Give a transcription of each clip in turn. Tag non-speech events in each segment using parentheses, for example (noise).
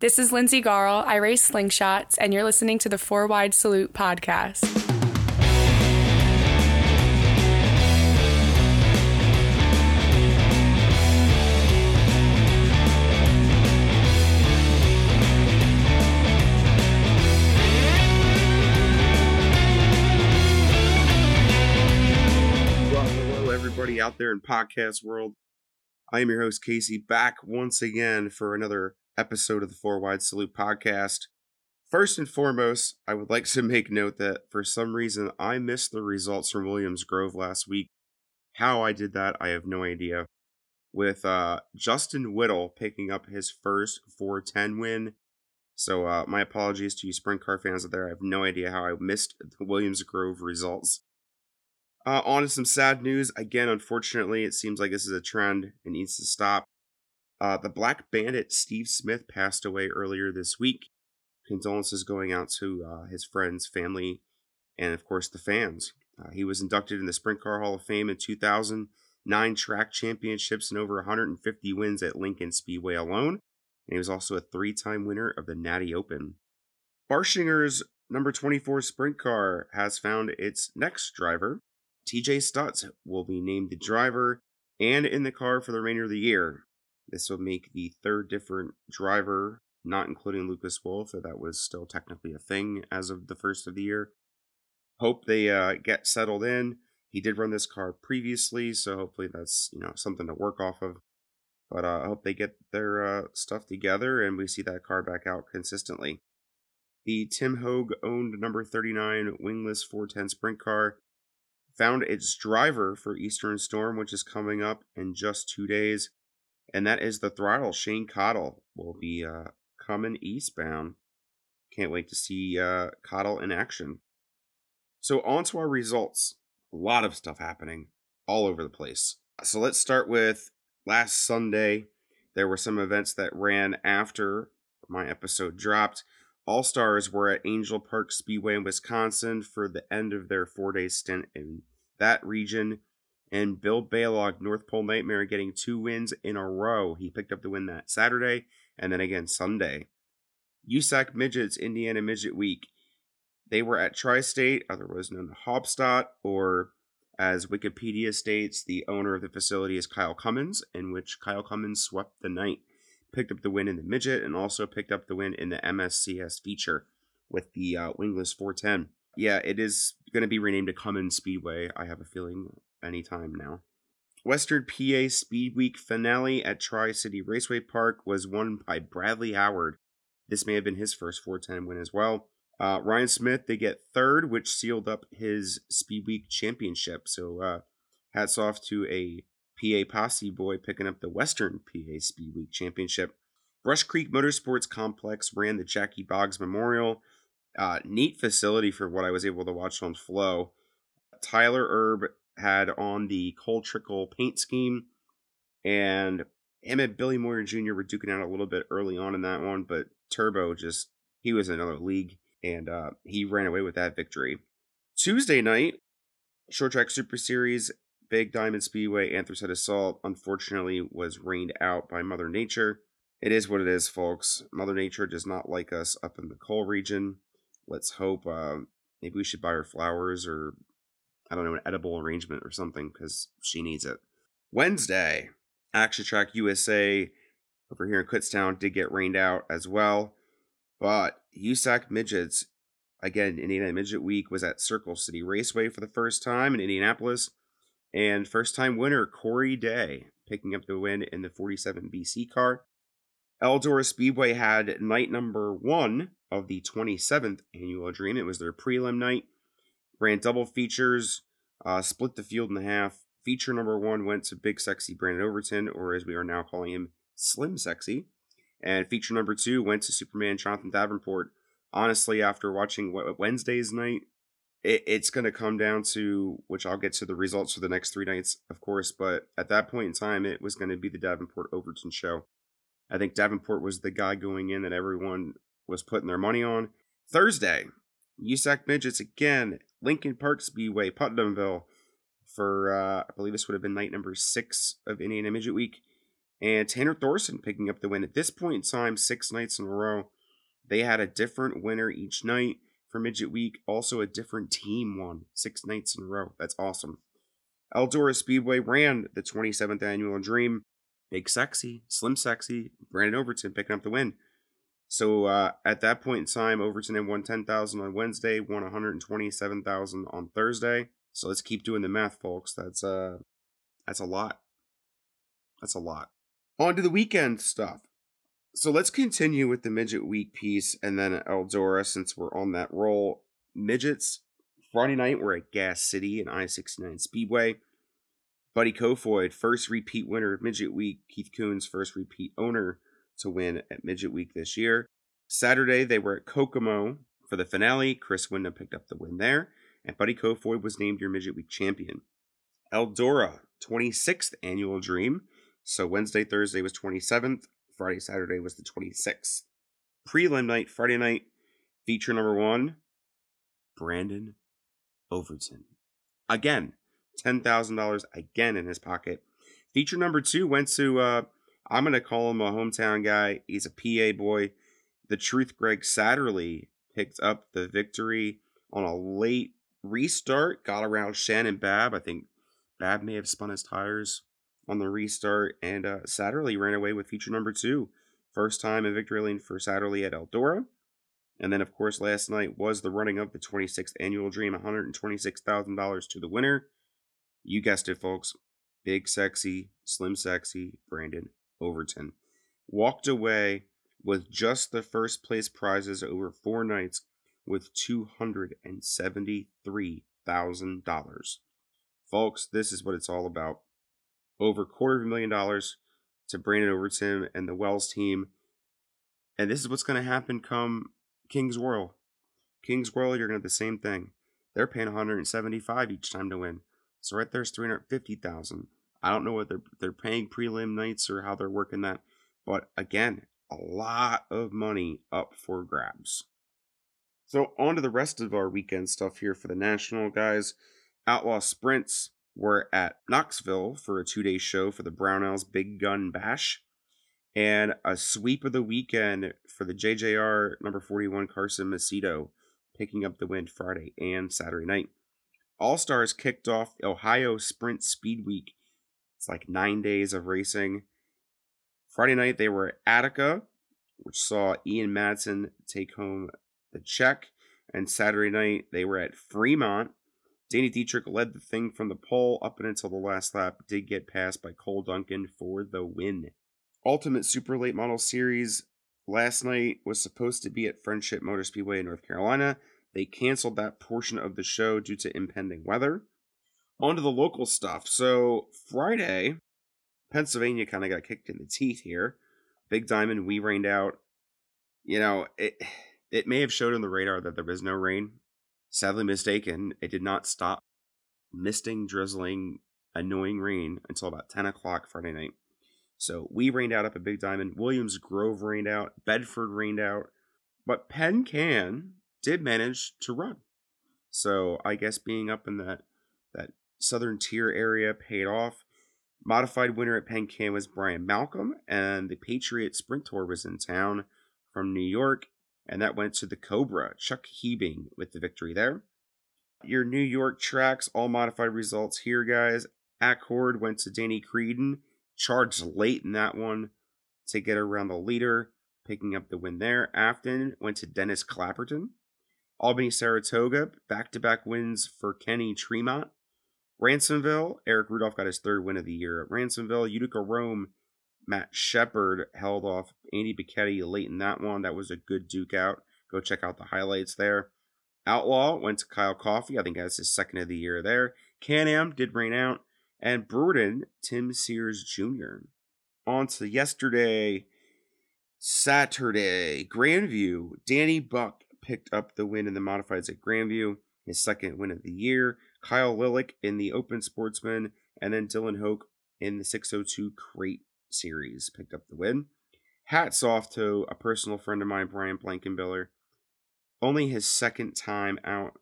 This is Lindsay Garl. I race slingshots, and you're listening to the Four Wide Salute podcast. Well, hello, everybody out there in podcast world. I am your host, Casey, back once again for another episode of the Four Wide Salute podcast. First and foremost, I would like to (laughs) make note that for some reason I missed the results from Williams Grove last week. How I did that, I have no idea. With uh, Justin Whittall picking up his first 410 win. So, uh, my apologies to you sprint car fans out there. I have no idea how I missed (laughs) the Williams Grove results. Uh, on to some sad news. Again, unfortunately, it seems like this is a trend and needs to stop. Uh, the Black Bandit Steve Smith passed away earlier this week. Condolences going out to uh, his friends, family, and of course the fans. Uh, he was inducted in the Sprint Car Hall of Fame in 2000, nine track championships, and over 150 wins at Lincoln Speedway alone. And he was also a three time winner of the Natty Open. Barshinger's number 24 sprint car has found its next driver. TJ Stutts will be named the driver and in the car for the remainder of the year. This will make the third different driver, not including Lucas Wolfe, so that was still technically a thing as of the first of the year. Hope they uh, get settled in. He did run this car previously, so hopefully that's you know something to work off of. But uh, I hope they get their uh, stuff together and we see that car back out consistently. The Tim Hogue owned number 39 wingless 410 sprint car found its driver for Eastern Storm, which is coming up in just two days, and that is the throttle. Shane Cottle will be uh, coming eastbound. Can't wait to see uh, Cottle in action. So, on to our results. A lot of stuff happening all over the place. So, let's start with last Sunday. There were some events that ran after my episode dropped. All Stars were at Angell Park Speedway in Wisconsin for the end of their four day stint in that region. And Bill Balog, North Pole Nightmare, getting two wins in a row. He picked up the win that Saturday and then again Sunday. USAC Midgets, Indiana Midget Week. They were at Tri State, otherwise known as Haubstadt, or as Wikipedia states, the owner of the facility is Kyle Cummins, in which Kyle Cummins swept the night picked up the win in the midget and also picked up the win in the MSCS feature with the uh, wingless 410. Yeah, it is going to be renamed to Cummins Speedway. I have a feeling anytime now. Western PA Speed Week finale at Tri City Raceway Park was won by Bradley Howard. This may have been his first 410 win as well. Uh, Ryan Smith, they get third, which sealed up his Speed Week championship. So, uh, hats off to a PA Posse boy picking up the Western PA Speed Week Championship. Brush Creek Motorsports Complex ran the Jackie Boggs Memorial. Uh, neat facility for what I was able to watch on Flow. Tyler Erb had on the Cole Trickle paint scheme, and and Billy Moyer Jr. were duking out a little bit early on in that one, but Turbo just, he was in another league, and uh, he ran away with that victory. Tuesday night, Short Track Super Series Big Diamond Speedway Anthracite Assault unfortunately was rained out by Mother Nature. It is what it is, folks. Mother Nature does not like us up in the coal region. Let's hope uh, maybe we should buy her flowers or, I don't know, an edible arrangement or something because she needs it. Wednesday, Action Track USA over here in Kutztown did get rained out as well. But USAC Midgets, again, Indiana Midget Week was at Circle City Raceway for the first time in Indianapolis. And first time winner, Corey Day, picking up the win in the 47 BC car. Eldora Speedway had night number one of the 27th annual dream. It was their prelim night. Ran double features, uh, split the field in half. Feature number one went to Big Sexy Brandon Overton, or as we are now calling him, Slim Sexy. And feature number two went to Superman Jonathan Davenport. Honestly, after watching Wednesday's night, it, it's going to come down to which I'll get to the results for the next three nights, of course. But at that point in time, it was going to be the Davenport Overton show. I think Davenport was the guy going in that everyone was putting their money on. Thursday, USAC Midgets again, Lincoln Park Speedway, Putnamville, for uh, I believe this would have been night number six of Indiana Midget Week. And Tanner Thorson picking up the win. At this point in time, six nights in a row, they had a different winner each night for Midget Week. Also, a different team won six nights in a row. That's awesome. Eldora Speedway ran the 27th annual Dream. Big Sexy, Slim Sexy, Brandon Overton picking up the win. So uh, at that point in time, Overton had won 10000 on Wednesday, won 127000 on Thursday. So let's keep doing the math, folks. That's uh, that's a lot. That's a lot. On to the weekend stuff. So let's continue with the midget week piece and then Eldora since we're on that roll. Midgets, Friday night, we're at Gas City and I 69 Speedway. Buddy Kofoid, first repeat winner of Midget Week. Keith Kunz, first repeat owner to win at Midget Week this year. Saturday, they were at Kokomo for the finale. Chris Windom picked up the win there, and Buddy Kofoid was named your Midget Week champion. Eldora, 26th annual dream. So Wednesday, Thursday was 27th. Friday, Saturday was the 26th. Prelim night, Friday night, feature number one, Brandon Overton. Again, $10,000 again in his pocket. Feature number two went to, uh, I'm going to call him a hometown guy. He's a PA boy. The Truth Greg Satterlee picked up the victory on a late restart, got around Shannon Babb. I think Babb may have spun his tires on the restart, and uh, ran away with feature number two. First time in victory lane for Satterlee at Eldora. And then, of course, last night was the running of the 26th annual dream, $126,000 to the winner. You guessed it, folks. Big, sexy, slim, sexy Brandon Overton walked away with just the first place prizes over four nights with $273,000. Folks, this is what it's all about. Over a quarter of a million dollars to Brandon Overton and the Wells team. And this is what's going to happen come Kings Royal. Kings Royal, you're going to have the same thing. They're paying 175 each time to win. So right there's 350,000. I don't know what they're they're paying prelim nights or how they're working that, but again, a lot of money up for grabs. So on to the rest of our weekend stuff here for the national guys. Outlaw Sprints were at Knoxville for a two-day show for the Brownells Big Gun Bash. And a sweep of the weekend for the JJR number 41 Carson Macedo, picking up the win Friday and Saturday night. All Stars kicked off Ohio Sprint Speed Week. It's like nine days of racing. Friday night they were at Attica, which saw Ian Madsen take home the check. And Saturday night they were at Fremont. Danny Dietrich led the thing from the pole up and until the last lap, did get passed by Cole Duncan for the win. Ultimate Super Late Model Series last night was supposed to be at Friendship Motor Speedway in North Carolina. They canceled that portion of the show due to impending weather. On to the local stuff. So, Friday, Pennsylvania kind of got kicked in the teeth here. Big Diamond, we rained out. You know, it it may have showed on the radar that there was no rain. Sadly mistaken, it did not stop misting, drizzling, annoying rain until about 10 o'clock Friday night. So we rained out up at Big Diamond. Williams Grove rained out. Bedford rained out. But Penn Can did manage to run. So I guess being up in that southern tier area paid off. Modified winner at Penn Can was Brian Malcolm, and the Patriot Sprint Tour was in town from New York, and that went to the Cobra, Chuck Hebing with the victory there. Your New York tracks, all modified results here, guys. Accord went to Danny Creedon, charged late in that one to get around the leader, picking up the win there. Afton went to Dennis Clapperton. Albany Saratoga, back to back wins for Kenny Tremont. Ransomville, Eric Rudolph got his third win of the year at Ransomville. Utica Rome, Matt Sheppard held off Andy Bachetti late in that one. That was a good duke out. Go check out the highlights there. Outlaw went to Kyle Coffey. I think that's his second of the year there. Can Am did rain out. And Bruden, Tim Sears Jr. On to yesterday, Saturday, Grandview. Danny Bouc picked up the win in the modifieds at Grandview, his second win of the year. Kyle Lillick in the Open Sportsman, and then Dylan Hoke in the 602 Crate Series picked up the win. Hats off to a personal friend of mine, Brian Blankenbiller. Only his second time out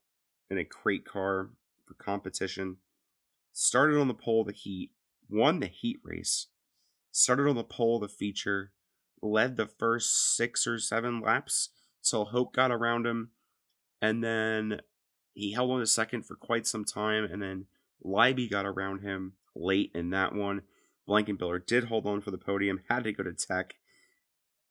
in a crate car for competition. Started on the pole the heat, won the heat race, started on the pole the feature, led the first six or seven laps till Hope got around him, and then he held on to second for quite some time, and then Leiby got around him late in that one. Blankenbiller did hold on for the podium, had to go to Tech.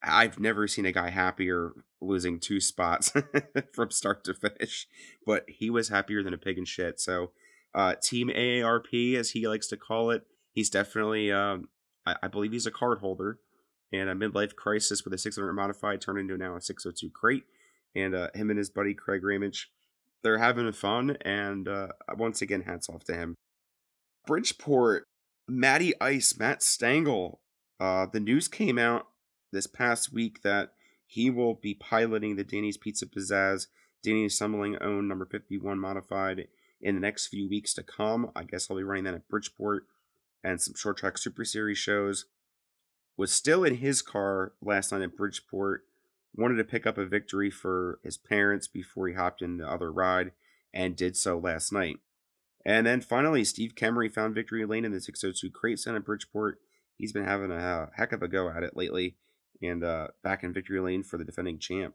I've never seen a guy happier losing two spots (laughs) from start to finish, but he was happier than a pig in shit. So, uh, Team AARP, as he likes to call it, he's definitely, um, I, I, believe he's a card holder. And a midlife crisis with a 600 modified turned into now a 602 crate. And uh, him and his buddy Craig Ramage, they're having fun. And uh, once again, hats off to him. Bridgeport, Matty Ice, Matt Stangle. Uh, the news came out this past week that he will be piloting the Danny's Pizza Pizzazz Danny Summerling owned number 51 modified in the next few weeks to come. I guess I'll be running that at Bridgeport and some short track super series shows. Was still in his car last night at Bridgeport. Wanted to pick up a victory for his parents before he hopped in the other ride and did so last night. And then finally, Steve Kemery found victory lane in the 602 crate center Bridgeport. He's been having a heck of a go at it lately and uh, back in victory lane for the defending champ.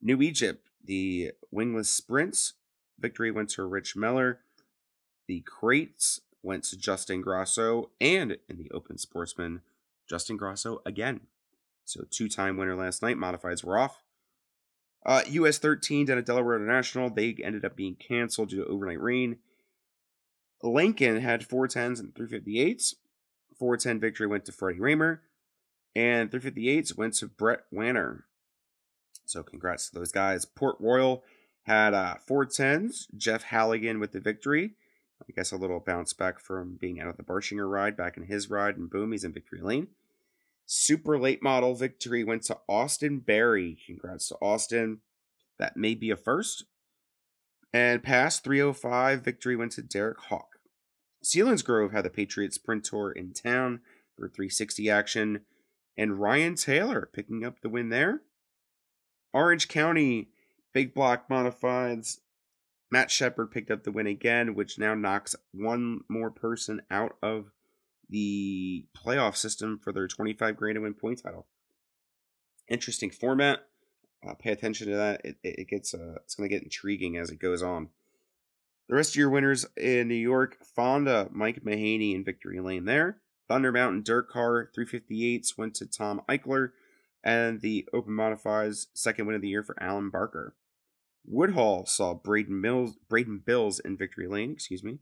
New Egypt, the wingless sprints. Victory went to Rich Miller. The crates went to Justin Grosso, and in the open sportsman, Justin Grosso again. So two time winner last night. Modifieds were off. Uh, US 13 down at Delaware International, they ended up being canceled due to overnight rain. Lincoln had 410s and 358s. 410 victory went to Freddie Rahmer. And 358s went to Brett Wanner. So congrats to those guys. Port Royal had uh, 410s. Jeff Halligan with the victory. I guess a little bounce back from being out of the Barshinger ride back in his ride, and boom, he's in victory lane. Super late model victory went to Austin Berry. Congrats to Austin. That may be a first. And past 305 victory went to Derek Hawk. Selinsgrove had the Patriots Sprint Tour in town for 360 action and Ryan Taylor picking up the win there. Orange County big block modifieds. Matt Sheppard picked up the win again, which now knocks one more person out of the playoff system for their 25 grand to win point title. Interesting format. Uh, pay attention to that. It, it gets uh, it's going to get intriguing as it goes on. The rest of your winners in New York, Fonda, Mike Mahaney, and Victory Lane there. Thunder Mountain Dirt Car 358s went to Tom Eichler, and the Open Modifies second win of the year for Alan Barker. Woodhull saw Braden Mills, Braden Bills in victory lane, excuse me.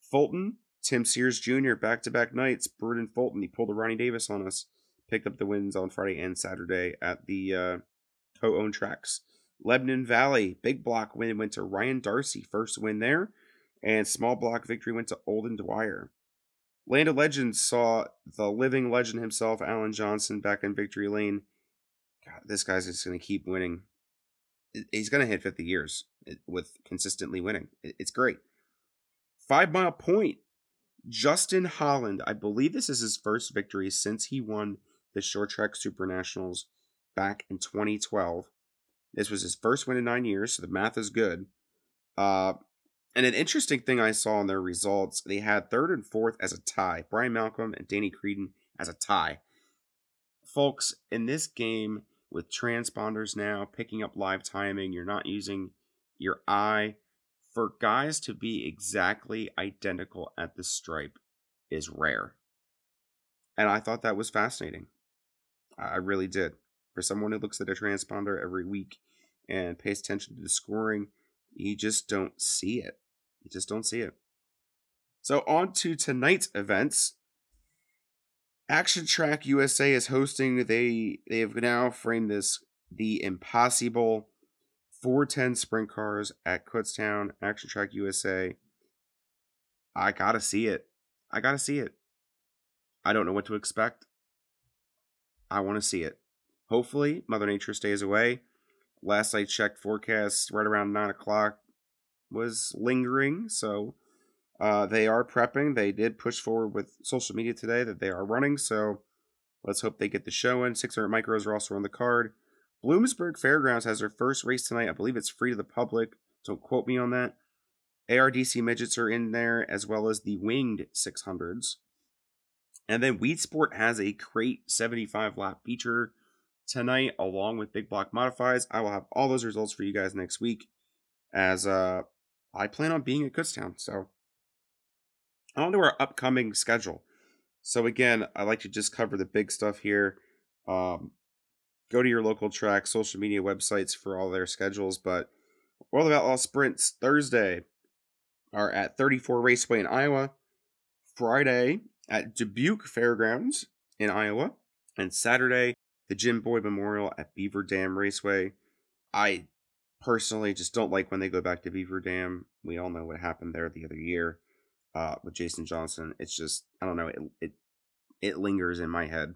Fulton, Tim Sears Jr. back to back nights. Bruden Fulton, he pulled a Ronnie Davis on us. Picked up the wins on Friday and Saturday at the uh, co-owned tracks. Lebanon Valley, big block win went to Ryan Darcy, first win there, and small block victory went to Olden Dwyer. Land of Legends saw the living legend himself, Alan Johnson, back in Victory Lane. God, this guy's just going to keep winning. He's going to hit 50 years with consistently winning. It's great. Five Mile Point, Justin Holland. I believe this is his first victory since he won the Short Track Super Nationals back in 2012. This was his first win in nine years, so the math is good. Uh, and an interesting thing I saw in their results, they had third and fourth as a tie. Brian Malcolm and Danny Creedon as a tie. Folks, in this game with transponders now picking up live timing, you're not using your eye. For guys to be exactly identical at the stripe is rare. And I thought that was fascinating. I really did. For someone who looks at a transponder every week and pays attention to the scoring, you just don't see it. You just don't see it. So on to tonight's events. Action Track USA is hosting. They they have now framed this the impossible 410 sprint cars at Kutztown Action Track USA. I gotta see it. I gotta see it. I don't know what to expect. I want to see it. Hopefully, Mother Nature stays away. Last I checked, forecast right around nine o'clock was lingering. So uh, they are prepping. They did push forward with social media today that they are running. So let's hope they get the show in. 600 micros are also on the card. Bloomsburg Fairgrounds has their first race tonight. I believe it's free to the public. Don't quote me on that. ARDC midgets are in there as well as the winged 600s. And then Weedsport has a crate 75 lap feature tonight, along with Big Block Modifies. I will have all those results for you guys next week, as uh, I plan on being at Kutztown. So, on to our upcoming schedule. So, again, I like to just cover the big stuff here. Um, go to your local track, social media websites for all their schedules. But World of Outlaw Sprints Thursday are at 34 Raceway in Iowa. Friday at Dubuque Fairgrounds in Iowa. And Saturday, the Jim Boyd Memorial at Beaver Dam Raceway. I personally just don't like when they go back to Beaver Dam. We all know what happened there the other year uh, with Jason Johnson. It's just I don't know. It it it lingers in my head.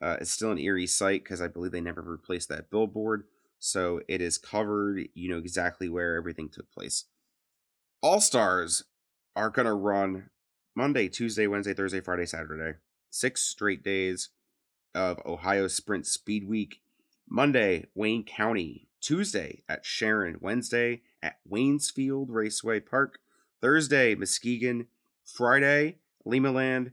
Uh, it's still an eerie sight because I believe they never replaced that billboard, so it is covered. You know exactly where everything took place. All stars are gonna run Monday, Tuesday, Wednesday, Thursday, Friday, Saturday. Six straight days of Ohio Sprint Speed Week. Monday, Wayne County. Tuesday at Sharon. Wednesday at Waynesfield Raceway Park. Thursday, Muskingum. Friday, Limaland.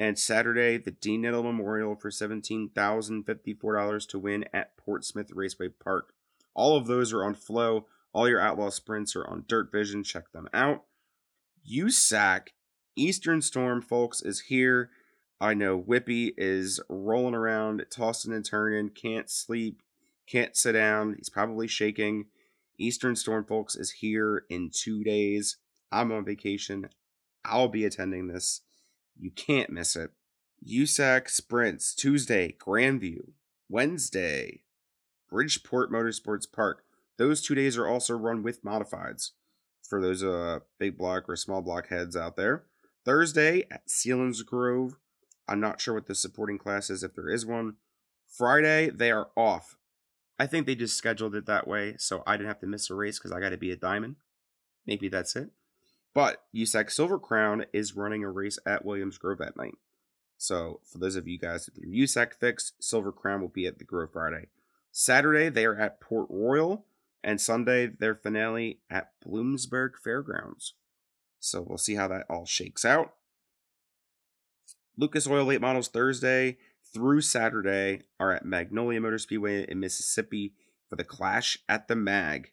And Saturday, the Dean Knittel Memorial for $17,054 to win at Portsmouth Raceway Park. All of those are on Flow. All your Outlaw sprints are on Dirt Vision. Check them out. USAC Eastern Storm, folks, is here. I know Whippy is rolling around, tossing and turning, can't sleep, can't sit down. He's probably shaking. Eastern Storm, folks, is here in two days. I'm on vacation. I'll be attending this. You can't miss it. USAC Sprints, Tuesday, Grandview. Wednesday, Bridgeport Motorsports Park. Those two days are also run with modifieds for those uh big block or small block heads out there. Thursday at Selinsgrove. I'm not sure what the supporting class is if there is one. Friday, they are off. I think they just scheduled it that way so I didn't have to miss a race because I got to be a diamond. Maybe that's it. But USAC Silver Crown is running a race at Williams Grove that night. So for those of you guys with your USAC fix, Silver Crown will be at the Grove Friday. Saturday, they are at Port Royal. And Sunday, their finale at Bloomsburg Fairgrounds. So we'll see how that all shakes out. Lucas Oil Late Models Thursday through Saturday are at Magnolia Motor Speedway in Mississippi for the Clash at the Mag.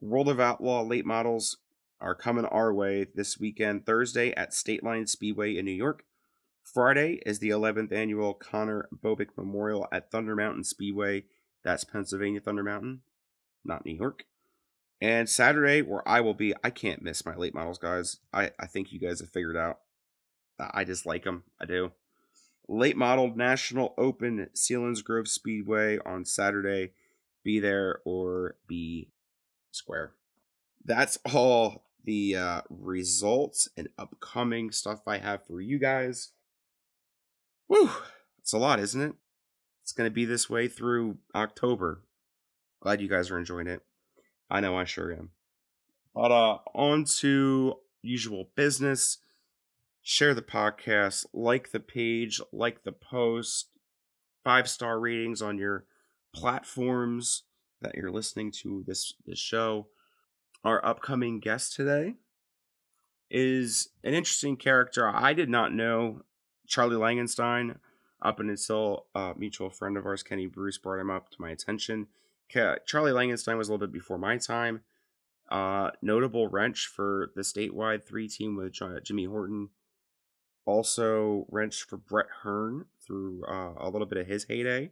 World of Outlaw Late Models are coming our way this weekend, Thursday at State Line Speedway in New York. Friday is the 11th annual Connor Bobick Memorial at Thunder Mountain Speedway. That's Pennsylvania Thunder Mountain, not New York. And Saturday, where I will be, I can't miss my late models, guys. I, I think you guys have figured out. I just like them. I do. Late model National Open Selinsgrove Speedway on Saturday. Be there or be square. That's all the uh, results and upcoming stuff I have for you guys. Woo! It's a lot, isn't it? It's going to be this way through October. Glad you guys are enjoying it. I know I sure am. But uh on to usual business. Share the podcast, like the page, like the post, five star ratings on your platforms that you're listening to this this show. Our upcoming guest today is an interesting character. I did not know Charlie Langenstein up until a mutual friend of ours, Kenny Bruce, brought him up to my attention. Charlie Langenstein was a little bit before my time. Uh, notable wrench for the statewide three team with Jimmy Horton. Also wrench for Brett Hearn through uh, a little bit of his heyday.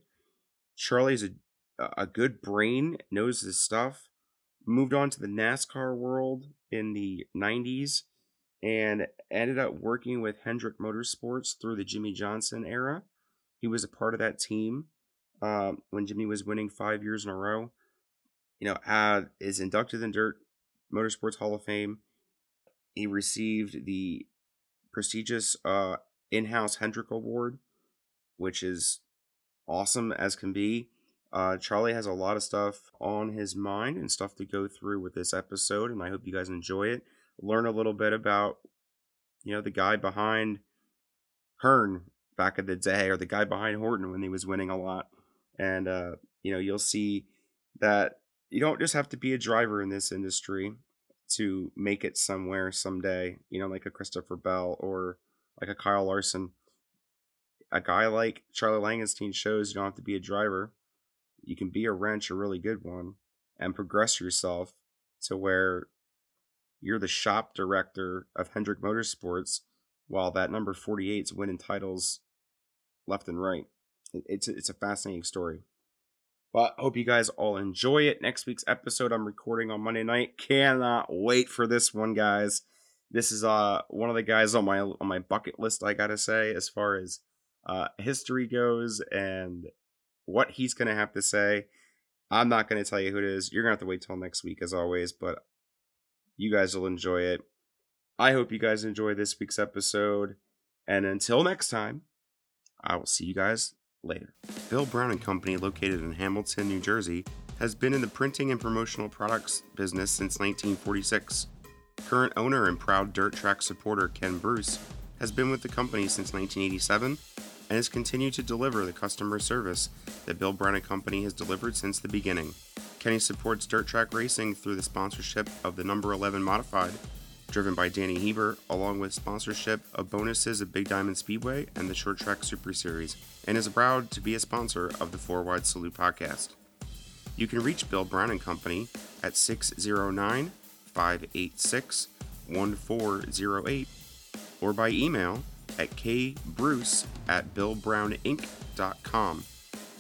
Charlie's a a good brain, knows his stuff. Moved on to the NASCAR world in the 90s and ended up working with Hendrick Motorsports through the Jimmy Johnson era. He was a part of that team um, when Jimmy was winning five years in a row. You know, had, is inducted in Dirt Motorsports Hall of Fame. He received the prestigious uh, in-house Hendrick Award, which is awesome as can be. Uh, Charlie has a lot of stuff on his mind and stuff to go through with this episode, and I hope you guys enjoy it. Learn a little bit about, you know, the guy behind Hearn back in the day, or the guy behind Horton when he was winning a lot and uh, you know you'll see that you don't just have to be a driver in this industry to make it somewhere someday you know like a christopher bell or like a kyle larson a guy like Charlie Langenstein shows you don't have to be a driver. You can be a wrench, a really good one, and progress yourself to where you're the shop director of Hendrick Motorsports, while that number 48 is winning titles left and right. It's a, it's a fascinating story. But I hope you guys all enjoy it. Next week's episode I'm recording on Monday night. Cannot wait for this one, guys. This is uh one of the guys on my on my bucket list. I gotta say, as far as uh, history goes and what he's gonna have to say. I'm not gonna tell you who it is. You're gonna have to wait till next week, as always. But you guys will enjoy it. I hope you guys enjoy this week's episode. And until next time, I will see you guys later. Bill Brown and Company, located in Hamilton, New Jersey, has been in the printing and promotional products business since 1946. Current owner and proud dirt track supporter Ken Bruce has been with the company since 1987 and has continued to deliver the customer service that Bill Brown and Company has delivered since the beginning. Kenny supports dirt track racing through the sponsorship of the number 11 modified driven by Danny Heber, along with sponsorship of bonuses at Big Diamond Speedway and the Short Track Super Series, and is proud to be a sponsor of the Four Wide Salute podcast. You can reach Bill Brown and Company at 609 586 1408 or by email at kbruce at billbrowninc.com.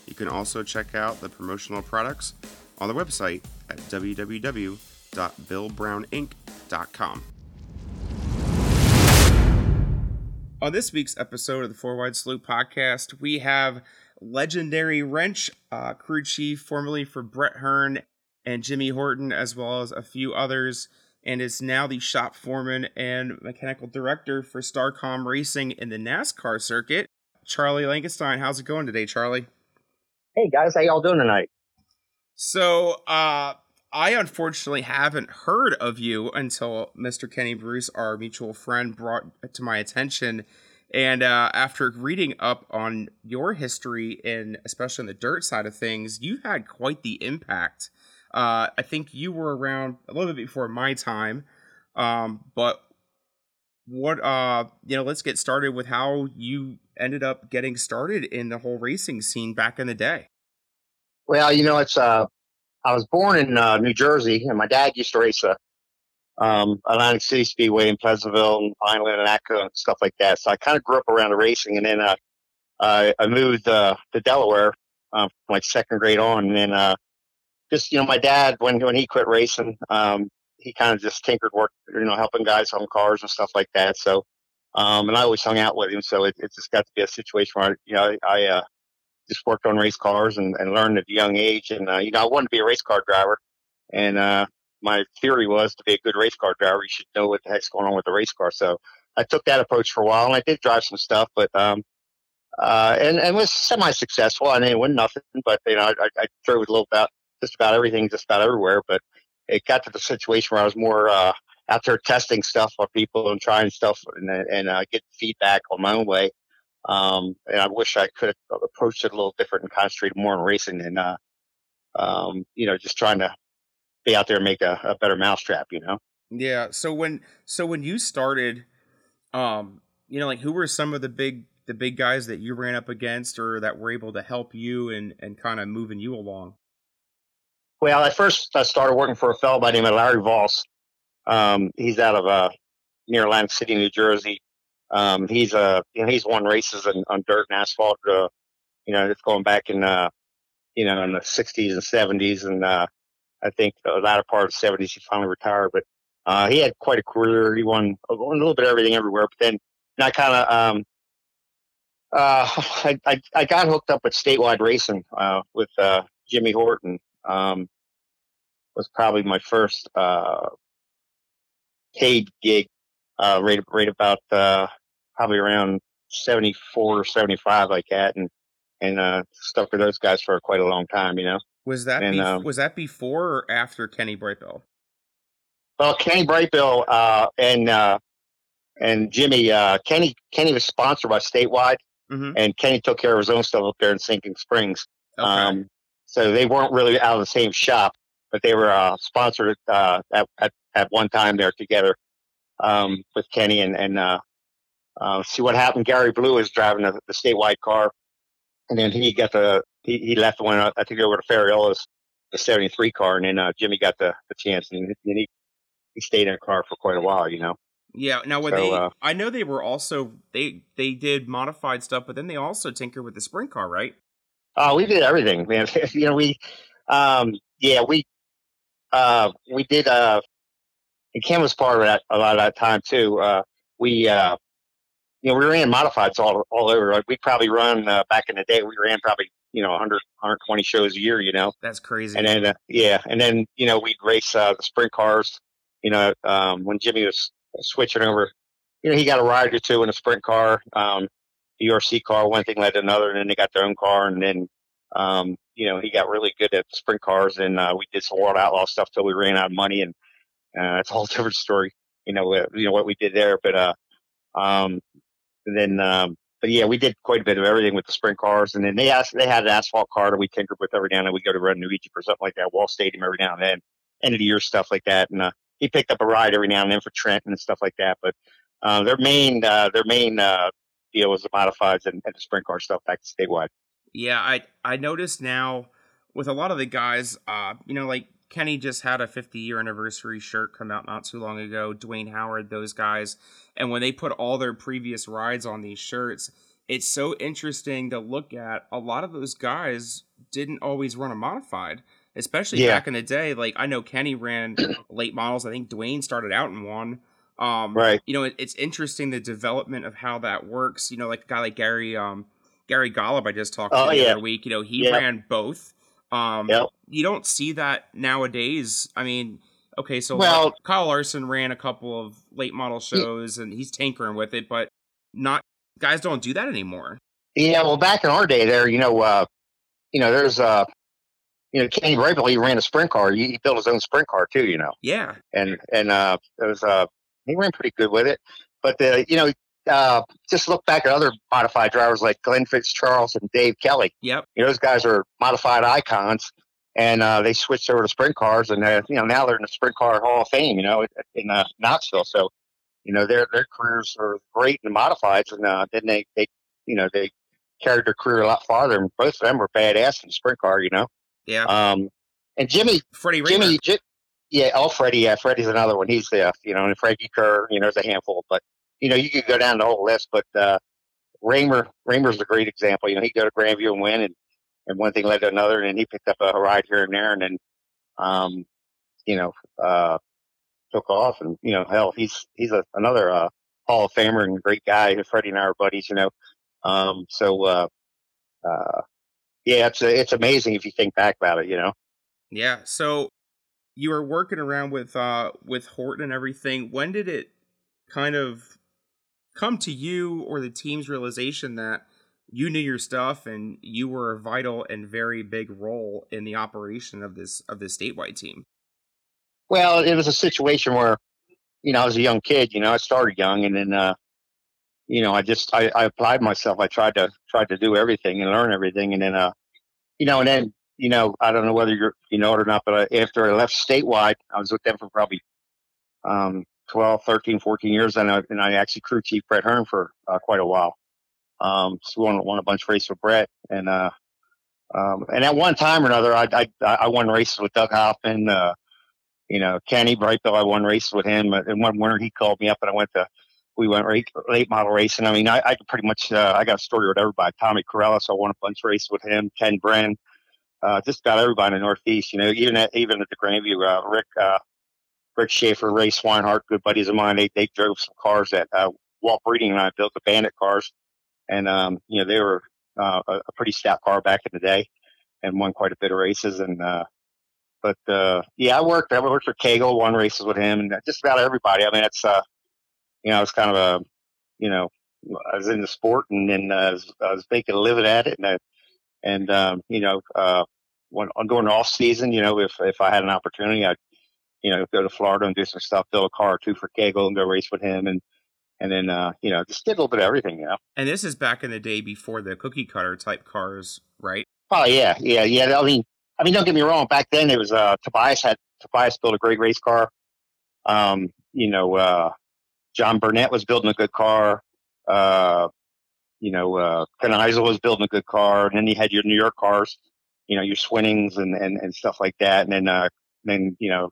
You can also check out the promotional products on the website at www.billbrowninc.com. On this week's episode of the Four Wide Salute podcast, we have legendary wrench uh, crew chief, formerly for Brett Hearn and Jimmy Horton, as well as a few others, and is now the shop foreman and mechanical director for Starcom Racing in the NASCAR circuit. Charlie Langenstein, how's it going today, Charlie? Hey guys, how y'all doing tonight? So, uh, I unfortunately haven't heard of you until Mr. Kenny Bruce, our mutual friend, brought to my attention. And uh, after reading up on your history, and especially on the dirt side of things, you had quite the impact. Uh, I think you were around a little bit before my time, um, but what uh, you know, let's get started with how you ended up getting started in the whole racing scene back in the day. Well, you know, it's uh, I was born in uh, New Jersey, and my dad used to race a um, Atlantic City Speedway in Pleasantville and Vineland and Atco and stuff like that. So I kind of grew up around the racing, and then uh, I, I moved uh, to Delaware uh, from like second grade on, and then uh, just you know, my dad when when he quit racing, um, he kind of just tinkered, work, you know, helping guys on cars and stuff like that. So, um, and I always hung out with him, so it, it just got to be a situation where you know I, I uh, just worked on race cars and, and learned at a young age. And, uh, you know, I wanted to be a race car driver. And, uh, my theory was to be a good race car driver, you should know what the heck's going on with the race car. So I took that approach for a while and I did drive some stuff, but, um, uh, and, and was semi-successful. I didn't win nothing, but, you know, I, I drove a little about just about everything, just about everywhere. But it got to the situation where I was more, uh, out there testing stuff for people and trying stuff and, and, uh, feedback on my own way. Um, and I wish I could have approached it a little different and concentrated more on racing and, uh, um, you know, just trying to be out there and make a, a better mousetrap, you know? Yeah. So when, so when you started, um, you know, like who were some of the big, the big guys that you ran up against or that were able to help you and, and kind of moving you along? Well, I first I started working for a fellow by the name of Larry Voss. Um, he's out of, uh, near Atlantic City, New Jersey. Um, he's uh, you know, he's won races on, on dirt and asphalt. Uh, you know, it's going back in uh, you know, in the '60s and '70s, and uh, I think the latter part of the '70s he finally retired. But uh, he had quite a career. He won a little bit of everything everywhere. But then, I kind of um, uh, (laughs) I, I, I got hooked up with statewide racing uh, with uh, Jimmy Horton. Um, was probably my first uh, paid gig uh, right, right about, uh, probably around 74 or 75 like that. And, and, uh, stuck with those guys for quite a long time, you know? Was that, and, um, was that before or after Kenny Brightbill? Well, Kenny Brightbill, uh, and, uh, and Jimmy, uh, Kenny, Kenny was sponsored by Statewide mm-hmm. and Kenny took care of his own stuff up there in Sinking Springs. Okay. Um, so they weren't really out of the same shop, but they were, uh, sponsored, uh, at, at, at one time there together um, with Kenny and, and uh, uh, see what happened. Gary Blue was driving the, the statewide car, and then he got the he, he left one. I think over to Ferriolas, the '73 car, and then uh, Jimmy got the, the chance, and he he stayed in a car for quite a while. You know. Yeah. Now, when so, they, uh, I know they were also they they did modified stuff, but then they also tinkered with the sprint car, right? Oh, we did everything, man. (laughs) you know, we, um, yeah, we, uh, we did. Uh, and Ken was part of that a lot of that time too. Uh, we, uh, you know, we ran modifieds all all over. Like we probably run uh, back in the day. We ran probably you know 100 120 shows a year. You know, that's crazy. And then uh, yeah, and then you know we'd race uh, the sprint cars. You know, um, when Jimmy was switching over, you know, he got a ride or two in a sprint car, um, the URC car. One thing led to another, and then they got their own car, and then um, you know he got really good at sprint cars, and uh, we did some World Outlaw stuff till we ran out of money, and uh, it's a whole (laughs) different story. You know, you know what we did there, but uh, um, then um, but yeah, we did quite a bit of everything with the sprint cars, and then they asked they had an asphalt car that we tinkered with every now and then. We go to run New Egypt or something like that, Wall Stadium every now and then, end of the year stuff like that, and uh, he picked up a ride every now and then for Trenton and stuff like that. But uh, their main uh, their main uh, deal was the modifieds and, and the sprint car stuff back to statewide. Yeah, I I noticed now with a lot of the guys, uh, you know, like Kenny just had a 50 year anniversary shirt come out not too long ago. Dwayne Howard, those guys, and when they put all their previous rides on these shirts, it's so interesting to look at. A lot of those guys didn't always run a modified, especially yeah. back in the day. Like I know Kenny ran (coughs) late models. I think Dwayne started out in one. Um, right. You know, it, it's interesting the development of how that works. You know, like a guy like Gary, um, Gary Golub, I just talked to oh, the yeah. other week. You know, he yeah. ran both. Um, yep. You don't see that nowadays. I mean, okay, so well, Kyle Larson ran a couple of late model shows, and he's tinkering with it, but not guys don't do that anymore. Yeah, well, back in our day, there, you know, uh, you know, there's uh, you know, Kenny Brightbill, ran a sprint car. He, he, built his own sprint car too, you know. Yeah. And and uh, it was uh, he ran pretty good with it. But the, you know, uh, just look back at other modified drivers like Glenn Fitzcharles and Dave Kelly. Yep. You know, those guys are modified icons, and uh, they switched over to sprint cars, and uh, you know now they're in the sprint car Hall of Fame. You know, in uh, Knoxville. So, you know, their their careers are great in the modifieds, and uh, then they they you know they carried their career a lot farther, and both of them were badass in the sprint car. You know. Yeah. Um, and Jimmy, Freddie, Jimmy, J- yeah, oh Freddie, yeah, Freddie's another one. He's there, you know, and Freddie Kerr, you know, there's a handful, but you know, you could go down the whole list, but uh, Rahmer Rahmer's a great example. You know, he'd go to Grandview and win, and and one thing led to another, and he picked up a ride here and there, and then, um, you know, uh, took off, and you know, hell, he's he's a, another uh, Hall of Famer and great guy. And Freddie and I are buddies, you know. Um, so, uh, uh, yeah, it's it's amazing if you think back about it, you know. Yeah. So you were working around with uh with Horton and everything. When did it kind of come to you or the team's realization that you knew your stuff and you were a vital and very big role in the operation of this of this statewide team? Well, it was a situation where, you know, I was a young kid. You know, I started young, and then, uh, you know, I just I, I applied myself. I tried to tried to do everything and learn everything, and then, uh, you know, and then, you know, I don't know whether you're you know it or not, but uh, after I left statewide, I was with them for probably um, 12, 13, 14 years, and I, and I actually crew chief Brett Hearn for uh, quite a while. Um, so won, won a bunch of races with Brett, and uh, um, and at one time or another, I I, I won races with Doug Hoffman. Uh, you know, Kenny Brightbill, I won races with him. And one winter, he called me up, and I went to we went late, late model racing. I mean, I, I pretty much uh, I got a story with everybody. Tommy Corella, so I won a bunch of races with him. Ken Bren, uh, just about everybody in the Northeast. You know, even at even at the Grandview, uh, Rick uh, Rick Schaefer, Ray Swinehart, good buddies of mine. They they drove some cars that uh, Walt Breeding and I built the Bandit cars, and um, you know they were uh, a, a pretty stout car back in the day, and won quite a bit of races. And uh, but uh, yeah, I worked. I worked for Kegel, won races with him, and just about everybody. I mean, it's uh, you know, it's kind of a, you know, I was in the sport, and then uh, I, was, I was making a living at it, and I, and um, you know, uh, when during the off season, you know, if if I had an opportunity, I'd you know, go to Florida and do some stuff, build a car or two for Kegel and go race with him. And, and then, uh, you know, just did a little bit of everything, you know. And this is back in the day before the cookie cutter type cars, right? Oh, yeah. Yeah. Yeah. I mean, I mean, don't get me wrong. Back then it was, uh, Tobias had, Tobias built a great race car. Um, you know, uh, John Burnett was building a good car. uh, you know, uh, Kanizel was building a good car, and then you had your New York cars, you know, your Swinnings and, and, and stuff like that. And then, uh, then, you know,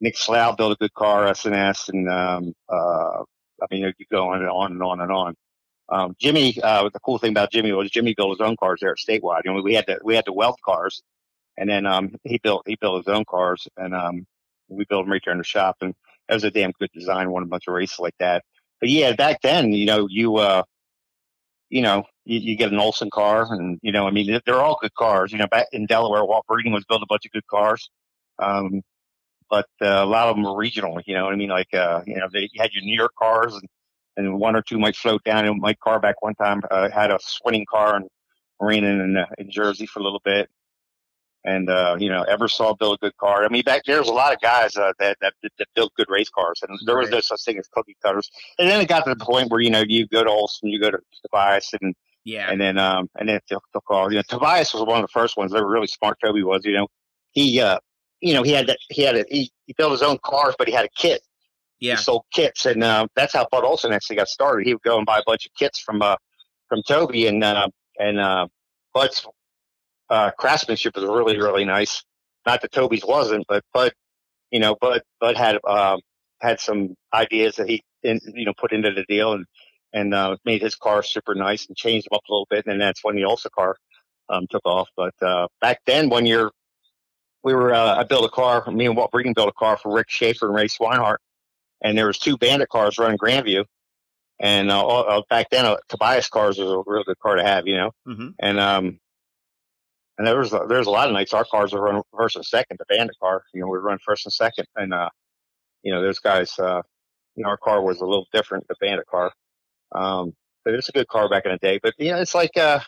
Nick Slough built a good car, SNS, and, um, uh, I mean, you go on and on and on and on. Um, Jimmy, uh, the cool thing about Jimmy was Jimmy built his own cars there at Statewide. You know, we had the, we had the wealth cars and then, um, he built, he built his own cars and, um, we built them right there in the shop and that was a damn good design, won a bunch of races like that. But yeah, back then, you know, you, uh, you know, you, you, get an Olson car and, you know, I mean, they're all good cars. You know, back in Delaware, Walt Breeding was building a bunch of good cars. Um, but uh, a lot of them were regional, you know what I mean? Like, uh, you know, they had your New York cars and, and one or two might float down. And Mike Carback one time uh, had a swinning car and ran in, in, uh, in Jersey for a little bit and uh, you know, Eversaw built a good car. I mean, back there there's a lot of guys uh, that, that that built good race cars, and there was no such thing as cookie cutters. And then it got to the point where you know you go to Olson, you go to Tobias, and yeah, and then um and then took, took all. You know, Tobias was one of the first ones. They were really smart. Toby was, you know, he uh you know he had that he had a he, he built his own cars, but he had a kit. Yeah, he sold kits, and uh, that's how Bud Olson actually got started. He would go and buy a bunch of kits from uh from Toby, and uh, and uh, Bud's uh, craftsmanship was really really nice. Not that Toby's wasn't, but Bud, you know, Bud Bud had uh, had some ideas that he in, you know put into the deal and and uh, made his car super nice and changed them up a little bit. And that's when the Olson car um, took off. But uh, back then, one year we were uh, I built a car. Me and Walt Breeding built a car for Rick Schaefer and Ray Swinehart, and there was two Bandit cars running Grandview. And uh, uh back then, uh, Tobias cars was a real good car to have, you know. Mm-hmm. And um, and there was a, there's a lot of nights our cars were run first and second, the bandit car. You know, we run first and second, and uh, you know, those guys. Uh, you know, our car was a little different, the bandit car. Um, but it's a good car back in the day. But you know, it's like uh,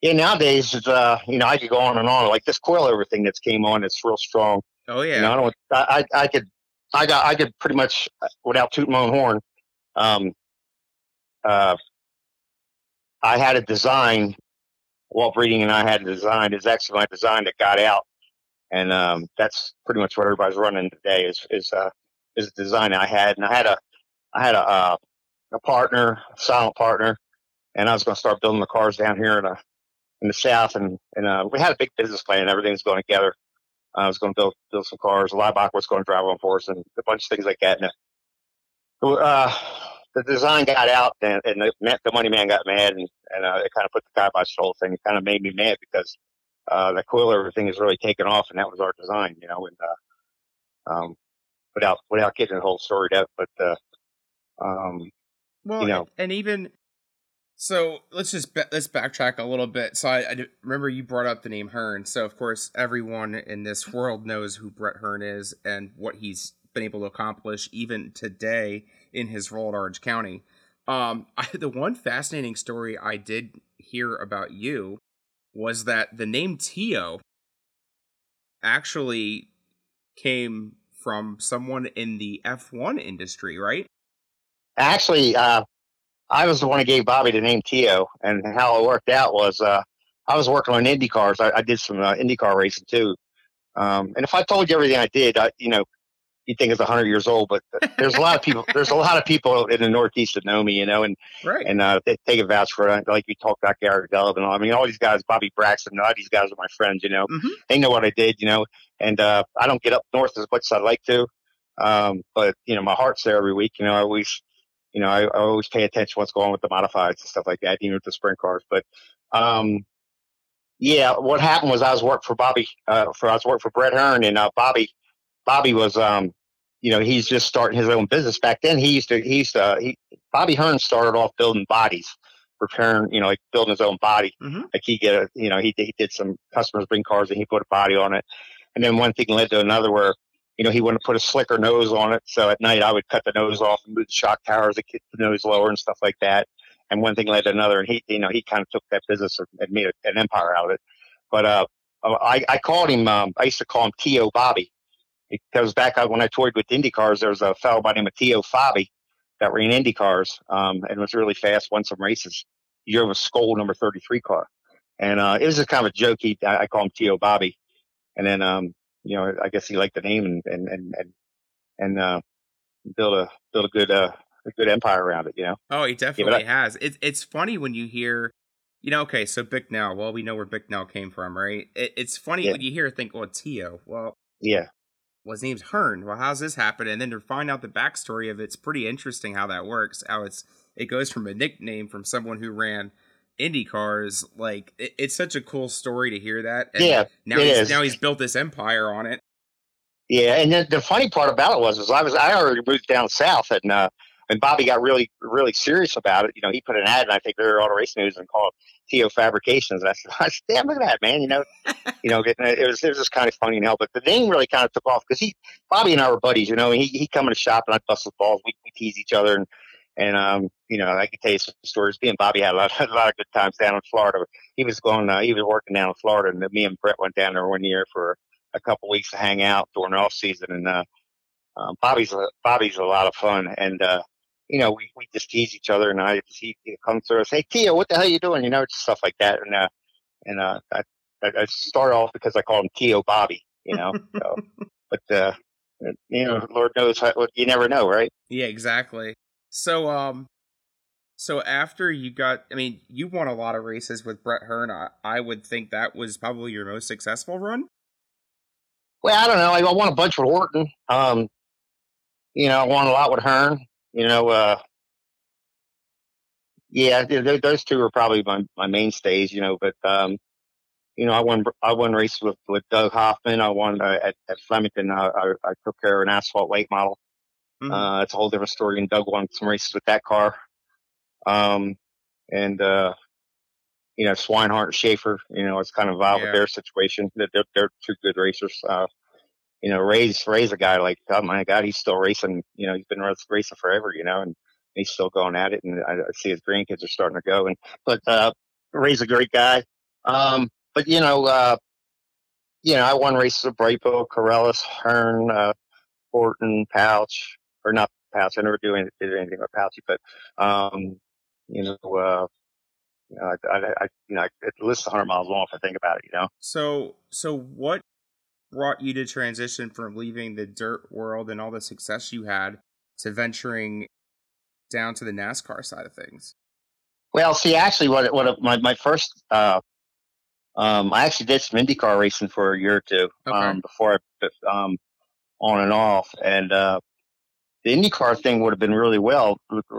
yeah, nowadays it's uh, you know, I could go on and on. Like this coilover thing that's came on, it's real strong. Oh yeah. You know, I don't. I I, I could. I got. I could pretty much without tooting my own horn. Um, uh, I had a design Walt Breeding and I had designed is actually my design that got out, and um, that's pretty much what everybody's running today is is uh, is a design I had, and I had a I had a uh, a partner, a silent partner, and I was going to start building the cars down here in a, in the south, and and uh, we had a big business plan. And everything's going together. I was going to build build some cars. Leibach was going to drive them for us, and a bunch of things like that. And uh, the design got out and, and the, the money man got mad and, and uh, it kind of put the kibosh the whole thing. It kind of made me mad because uh, the coilover thing is really taken off and that was our design, you know, and uh, um, without without getting the whole story out, but uh, um, well, you know, and even so, let's just let's backtrack a little bit. So I, I, remember you brought up the name Hearn. So of course, everyone in this world knows who Brett Hearn is and what he's been able to accomplish even today in his role at Orange County. Um, (laughs) I, the one fascinating story I did hear about you was that the name Teo actually came from someone in the F1 industry, right? Actually, uh, I was the one who gave Bobby the name Teo, and how it worked out was uh, I was working on Indy cars. I, I did some uh, Indy car racing too. Um, and if I told you everything I did, I, you know, you think it's 100 years old, but there's a lot of people. There's a lot of people in the Northeast that know me, you know, and right. and uh, they take a vouch for it. Like you talked about Gary Dove and all. I mean, all these guys, Bobby Braxton, all these guys are my friends, you know. Mm-hmm. They know what I did, you know, and uh, I don't get up north as much as I'd like to, um, but you know, my heart's there every week. You know, I always, you know, I, I always pay attention to what's going on with the modifieds and stuff like that, even with the sprint cars. But um, yeah, what happened was I was working for Bobby, uh, for I was working for Brett Hearn, and uh, Bobby, Bobby was um you know, he's just starting his own business. Back then, he used to, he used to, he, Bobby Hearn started off building bodies, repairing, you know, like building his own body. Mm-hmm. Like he get a, you know, he, he did some customers bring cars and he put a body on it. And then one thing led to another where, you know, he wanted to put a slicker nose on it. So at night I would cut the nose off and move the shock towers to get the nose lower and stuff like that. And one thing led to another. And he, you know, he kind of took that business and made an empire out of it. But, uh, I, I called him, um, I used to call him T.O. Bobby because back when I toured with Indy cars, there was a fellow by the name of Teo Fabi that ran Indy cars um, and was really fast, won some races. He drove a Skoal number 33 car. And uh, it was just kind of a joke. He, I, call him Teo Bobby. And then, um, you know, I guess he liked the name and, and, and, and, and uh, build a, build a good, uh, a good empire around it. You know. Oh, he definitely I, has. It's it's funny when you hear, you know, okay, so Bicknell. Well, we know where Bicknell came from, right? It, it's funny yeah. when you hear think, well, Teo. Well, yeah. Well, his name's Hearn. Well, how's this happen? And then to find out the backstory of it, it's pretty interesting how that works. How it's it goes from a nickname from someone who ran Indy cars. Like it, it's such a cool story to hear that. And yeah, now he's is. now he's built this empire on it. Yeah, and then the funny part about it was, was I was I already moved down south, and uh, and Bobby got really really serious about it. You know, he put an ad, and I think they're Auto Race News and called Teo Fabrications. And I said, (laughs) said, damn, look at that, man. You know, you know, it was it was just kind of funny and hell, but the name really kind of took off because he Bobby and I were buddies. You know, he he come in the shop and I bust his balls. We, we tease each other and and um, you know, I can tell you some stories. Me and Bobby had a lot, (laughs) a lot of good times down in Florida. He was going, uh, he was working down in Florida, and me and Brett went down there one year for a couple weeks to hang out during the off season. And uh, um, Bobby's a, Bobby's a lot of fun, and uh, you know, we, we just tease each other, and I he, he comes through and say, Teo, what the hell are you doing? You know, just stuff like that. And uh, and uh, I, I started off because I call him Teo Bobby. You know, (laughs) so, but uh, you know, Lord knows how, you never know, right? Yeah, exactly. So, um, so after you got, I mean, you won a lot of races with Brett Hearn. I, I would think that was probably your most successful run. Well, I don't know. I won a bunch with Horton. Um, you know, I won a lot with Hearn. You know, uh, yeah, those two are probably my, my mainstays. You know, but um, you know, I won I won races with, with Doug Hoffman. I won uh, at, at Flemington. I, I, I took care of an asphalt weight model. Mm-hmm. Uh, it's a whole different story. And Doug won some races with that car. Um, and, uh, you know, Swinehart and Schaefer, you know, it's kind of involved yeah. with their situation. They're, they're two good racers. Uh, you know, Ray's, Ray's a guy like, oh my God, he's still racing. You know, he's been racing forever, you know, and he's still going at it. And I, see his grandkids are starting to go. And, but, uh, Ray's a great guy. Um, but, you know, uh, you know, I won races with Brightbill, Corellis, Hearn, uh, Horton, Pauch, or not Pauch. I never do anything, did anything with Pauchy, but um, you know, uh, you know, I, I, I you know, it lists 100 miles long if I think about it. You know. So, so what brought you to transition from leaving the dirt world and all the success you had to venturing down to the NASCAR side of things? Well, see, actually, what what my my first uh, um, I actually did some IndyCar racing for a year or two okay. um, before I um, on and off, and uh, the IndyCar thing would have been really well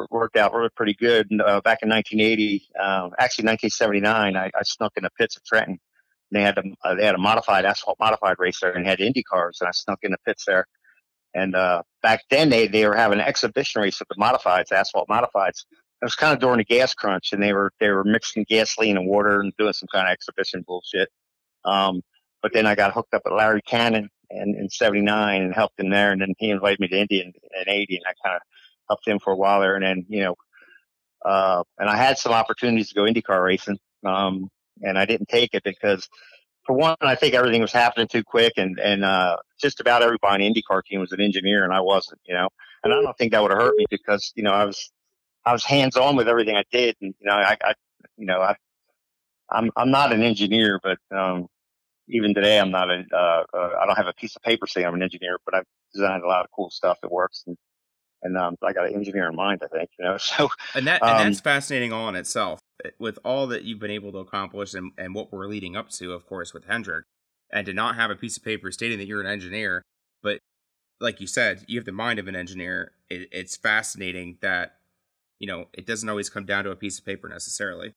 worked out really pretty good. Uh, back in 1980, uh, actually 1979, I, I, snuck in the pits of Trenton. They had a uh, they had a modified asphalt modified race there and had Indy cars, and I snuck in the pits there. And uh, back then they they were having an exhibition race with the modifieds, asphalt modifieds. It was kind of during the gas crunch, and they were they were mixing gasoline and water and doing some kind of exhibition bullshit. Um, but then I got hooked up with Larry Cannon, and in 79 and helped him there. And then he invited me to Indy in, in 80 and I kind of helped him for a while there. And then, you know, uh, and I had some opportunities to go IndyCar racing. Um, and I didn't take it because for one, I think everything was happening too quick and, and, uh, just about everybody in IndyCar team was an engineer and I wasn't, you know, and I don't think that would have hurt me because, you know, I was, I was hands on with everything I did. And, you know, I, I you know, I, I'm, I'm not an engineer, but, um, even today, I'm not a, uh, uh, I don't have a piece of paper saying I'm an engineer, but I've designed a lot of cool stuff that works. And, and um, I got an engineer in mind, I think, you know, (laughs) so. And that, and that's um, fascinating all in itself eh, with all that you've been able to accomplish and, and what we're leading up to, of course, with Hendrick and to not have a piece of paper stating that you're an engineer, but like you said, you have the mind of an engineer. It, it's fascinating that, you know, it doesn't always come down to a piece of paper necessarily.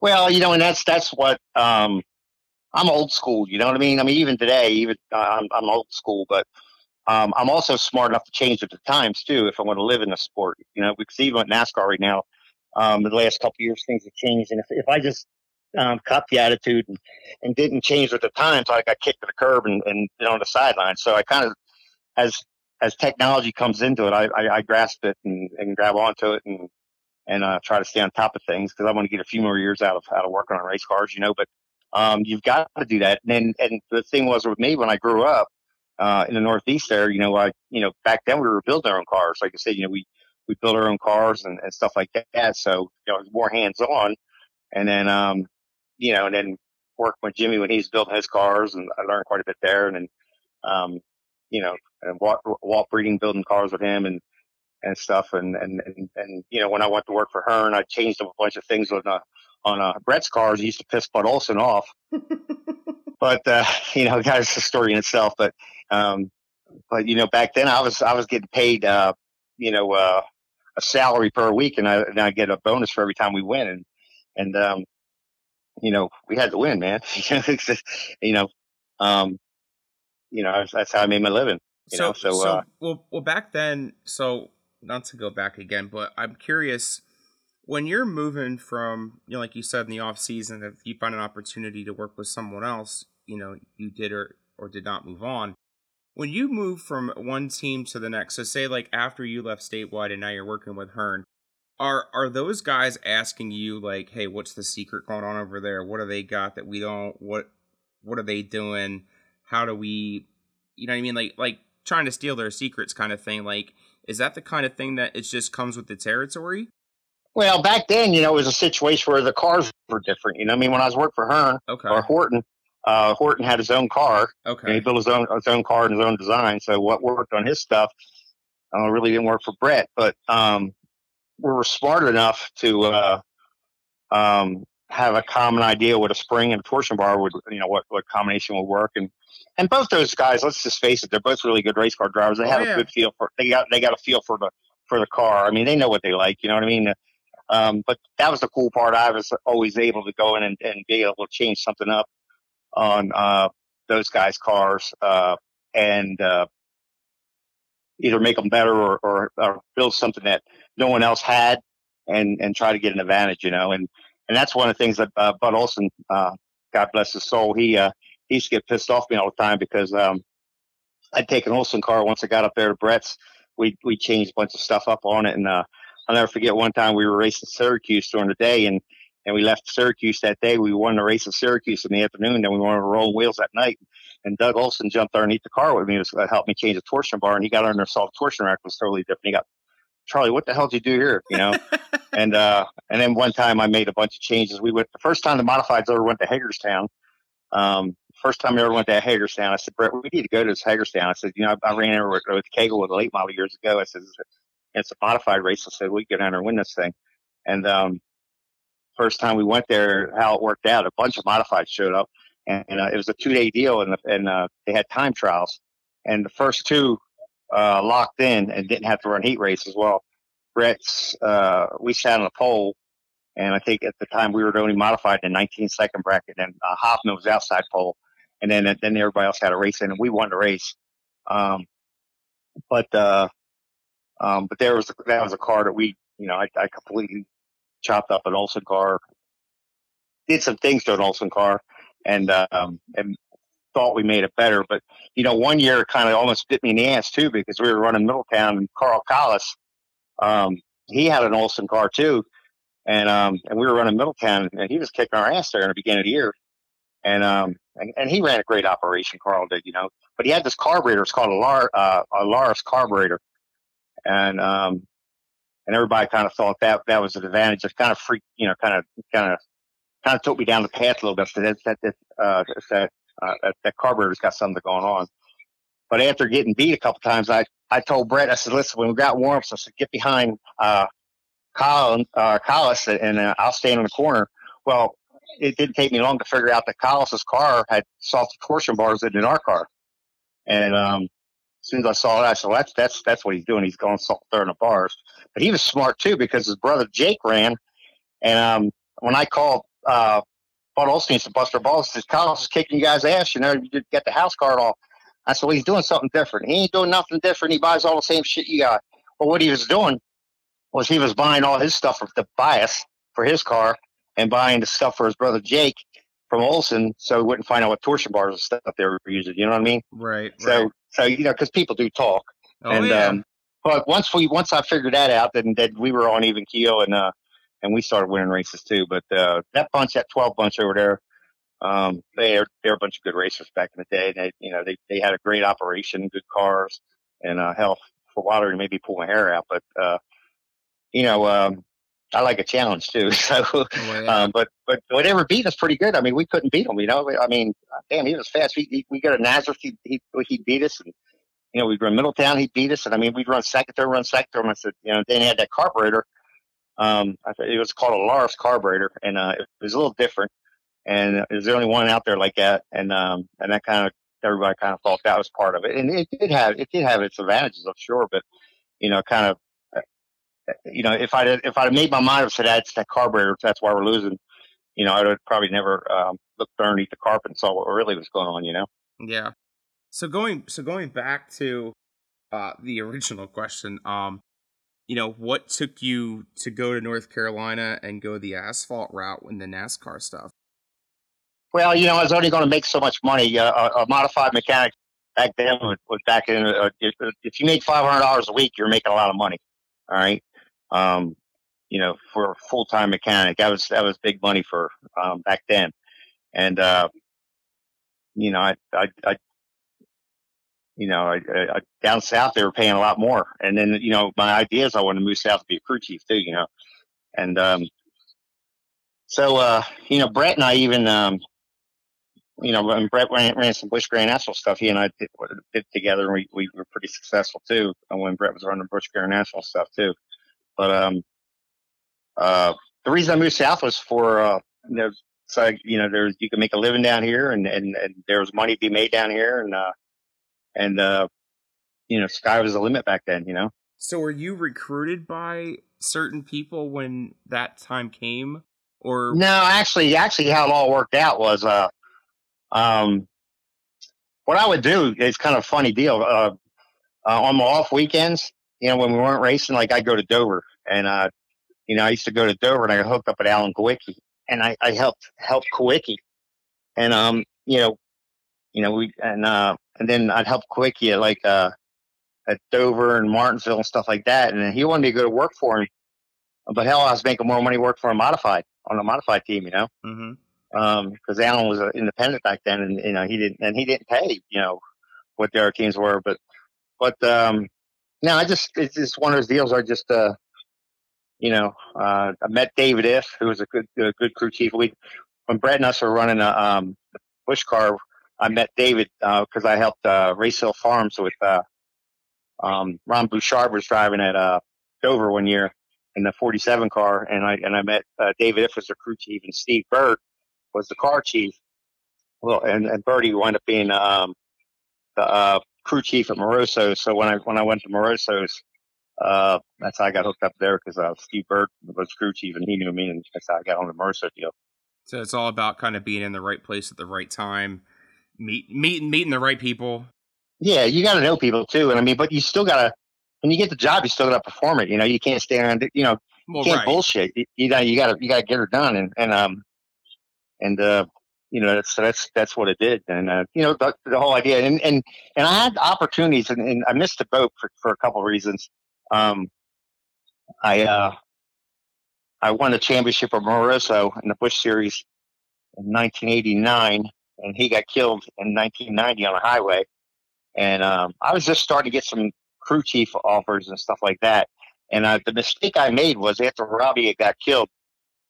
Well, you know, and that's, that's what, um, I'm old school. You know what I mean? I mean, even today, even uh, I'm, I'm old school, but um, I'm also smart enough to change with the times too if I want to live in the sport. You know, because even at NASCAR right now, um, the last couple of years things have changed, and if, if I just um, cut the attitude and, and didn't change with the times, I got kicked to the curb and, and been on the sideline. So I kind of, as as technology comes into it, I, I, I grasp it and, and grab onto it and and uh, try to stay on top of things because I want to get a few more years out of out of working on race cars, you know. But um, you've got to do that. And and the thing was with me when I grew up uh, in the Northeast there, you know, I you know back then we were building our own cars. Like I said, you know, we we built our own cars and, and stuff like that. So you know, it was more hands on. And then um, you know, and then worked with Jimmy when he's building his cars, and I learned quite a bit there. And then um, you know, and Walt, Walt Breeding building cars with him, and and stuff. And, and, and, and, you know, when I went to work for Hearn, I changed a bunch of things on, uh, on, uh, Brett's cars. He used to piss Bud Olson off. (laughs) but, uh, (laughs) you know, that's a story in itself. But, um, but, you know, back then I was, I was getting paid, uh, you know, uh, a salary per week and I, and I get a bonus for every time we win. And, and, um, you know, we had to win, man. (laughs) you know, um, you know, that's how I made my living. You so, know, so, so uh, well, well, back then, so not to go back again, but I'm curious when you're moving from, you know, like you said in the off season, if you find an opportunity to work with someone else, you know, you did or or did not move on. When you move from one team to the next, so say like after you left statewide and now you're working with Hearn, are are those guys asking you like, hey, what's the secret going on over there? What do they got that we don't? What what are they doing? How do we, you know what I mean? Like like trying to steal their secrets kind of thing. Like, is that the kind of thing that it just comes with the territory? Well, back then, you know, it was a situation where the cars were different. You know, I mean, when I was working for Hearn okay. or Horton, uh, Horton had his own car. Okay. And he built his own his own car and his own design. So what worked on his stuff uh, really didn't work for Brett. But um, we were smart enough to uh, um, have a common idea what a spring and a torsion bar would, you know, what what combination would work. And and both those guys, let's just face it, they're both really good race car drivers. They Oh, have yeah. a good feel for they got they got a feel for the for the car. I mean, they know what they like. You know what I mean? Um, but that was the cool part. I was always able to go in and, and be able to change something up on uh, those guys' cars uh, and uh, either make them better or, or, or build something that no one else had and and try to get an advantage. You know, and and that's one of the things that uh, Bud Olson, uh, God bless his soul, he uh, he used to get pissed off me all the time because um, I'd take an Olson car once I got up there to Brett's. We we changed a bunch of stuff up on it, and uh, I'll never forget one time we were racing Syracuse during the day, and and we left Syracuse that day. We won the race in Syracuse in the afternoon, then we wanted to roll wheels that night. And Doug Olson jumped underneath the car with me to help me change the torsion bar, and he got under a soft torsion rack was totally different. He got Charlie, what the hell did you do here? You know, (laughs) and uh, and then one time I made a bunch of changes. We went the first time the modifieds ever went to Hagerstown. Um, first time I ever went to Hagerstown, I said, Brett, we need to go to this Hagerstown. I said, you know, I, I ran over with, with Kegel with a late model years ago. I said, it's a modified race. I said, we down there and win this thing. And um, first time we went there, how it worked out, a bunch of modifieds showed up, and, and uh, it was a two day deal, and and uh, they had time trials, and the first two uh, locked in and didn't have to run heat race as well. Brett's, uh, we sat on a pole, and I think at the time we were only modified in the 19 second bracket, and uh, Hoffman was outside pole, and then then everybody else had a race in, and we won the race. Um, but uh, um, but there was that was a car that we, you know, I, I completely chopped up an Olson car, did some things to an Olson car, and um, and thought we made it better. But you know, one year kind of almost bit me in the ass too because we were running Middletown and Carl Collis, um, he had an Olson car too, and um, and we were running Middletown and he was kicking our ass there in the beginning of the year, and um, and, and he ran a great operation. Carl did, you know, but he had this carburetor. It's called a Lar uh, a Laris carburetor, and um, and everybody kind of thought that that was an advantage. It kind of freaked, you know, kind of kind of kind of took me down the path a little bit. So that that that uh, that, uh, that that carburetor's got something going on. But after getting beat a couple times, I I told Brett, I said, listen, when we got warmth, I said, get behind uh, Colin, uh, Collis, and uh, I'll stand in the corner. Well, it didn't take me long to figure out that Collis's car had soft torsion bars in our car. And um, as soon as I saw that, I said, well, that's that's that's what he's doing. He's going salt there in the bars. But he was smart too because his brother Jake ran. And um, when I called uh, Bud Olson to bust Buster Balls, says Collis is kicking you guys' ass. You know, you get the house card off. I said, well, he's doing something different. He ain't doing nothing different. He buys all the same shit you got. Well, what he was doing was he was buying all his stuff for the bias for his car and buying the stuff for his brother Jake from Olson so we wouldn't find out what torsion bars and stuff they were using. You know what I mean? Right. So, right. so you know, because people do talk. Oh and yeah. um, but once we once I figured that out, then, then we were on even keel and uh and we started winning races too. But uh, that bunch, that twelve bunch over there, um, they're they're a bunch of good racers back in the day. They you know they they had a great operation, good cars, and uh, hell for water maybe pull my hair out. But uh, you know um, I like a challenge too. (laughs) So Oh, yeah. um, but but whatever beat us pretty good. I mean we couldn't beat him. You know I mean damn he was fast. He, he, we got a Nazareth. He, he he beat us and. you know, we'd run Middletown, he beat us, and I mean, we'd run second, third, run second, third. And I said, you know, then he had that carburetor. Um, I it was called a Lars carburetor, and uh, it was a little different, and it was the only one out there like that, and um, and that kind of everybody kind of thought that was part of it, and it did have it did have its advantages, I'm sure, but you know, kind of, uh, you know, if I if I made my mind up, said that's that carburetor, that's why we're losing, you know, I would probably never um, looked underneath the carpet and saw what really was going on, you know. Yeah. So going so going back to uh, the original question, um, you know, what took you to go to North Carolina and go the asphalt route in the NASCAR stuff? Well, you know, I was only going to make so much money. Uh, a, a, modified mechanic back then was, was back in. Uh, if, if, you made five hundred dollars a week, you're making a lot of money. All right, um, you know, for a full time mechanic, that was that was big money for um, back then. And uh, you know, I, I, I you know, I, I, down south they were paying a lot more. And then, you know, my idea is I want to move south to be a crew chief too, you know. And um, so, uh, you know, Brett and I even, um, you know, when Brett ran, ran some Busch Grand National stuff, he and I did, did together, and we, we were pretty successful too. And when Brett was running Busch Grand National stuff too, but um, uh, the reason I moved south was for uh, you know, so you know, there's you can make a living down here, and and, and there was money to be made down here, and uh, and uh, you know, sky was the limit back then. You know. So, were you recruited by certain people when that time came, or no? Actually, actually, how it all worked out was, uh, um, what I would do is kind of a funny deal. Uh, uh, on my off weekends, you know, when we weren't racing, like I go to Dover, and uh, you know, I used to go to Dover, and I hooked up with Alan Kulwicki, and I, I helped help Kulwicki, and um, you know, you know, we and uh, and then I'd help Kulwicki at like uh, at Dover and Martinsville and stuff like that. And he wanted me to go to work for him, but hell, I was making more money work for a modified on a modified team, you know. Mm-hmm. Um, because Alan was independent back then, and you know he didn't and he didn't pay, you know, what the other teams were. But but um, no, I just it's just one of those deals. I just uh, you know, uh, I met David Ifft, who was a good a good crew chief. We when Brett and us were running a um, Busch car I met David because uh, I helped uh, Race Hill Farms with uh, um, Ron Bouchard was driving at uh, Dover one year in the 47 car, and I and I met uh, David Ifft was the crew chief, and Steve Bird was the car chief. Well, and and Birdie wound up being um, the uh, crew chief at Moroso. So when I when I went to Moroso's, uh, that's how I got hooked up there because uh, Steve Bird was crew chief, and he knew me, and that's how I got on the Moroso deal. So it's all about kind of being in the right place at the right time meet meeting meeting the right people. Yeah, you got to know people too, and I mean, but you still got to when you get the job, you still got to perform it. You know, you can't stand. You know, well, you can't right. bullshit. You, you know, you got to you got to get her done, and and um and uh you know that's that's that's what it did, and uh, you know the, the whole idea, and and and I had opportunities, and, and I missed the boat for for a couple of reasons. Um, I uh I won the championship of Moroso in the Busch Series in 1989 and he got killed in 1990 on a highway. And um, I was just starting to get some crew chief offers and stuff like that. And uh, the mistake I made was after Robbie got killed,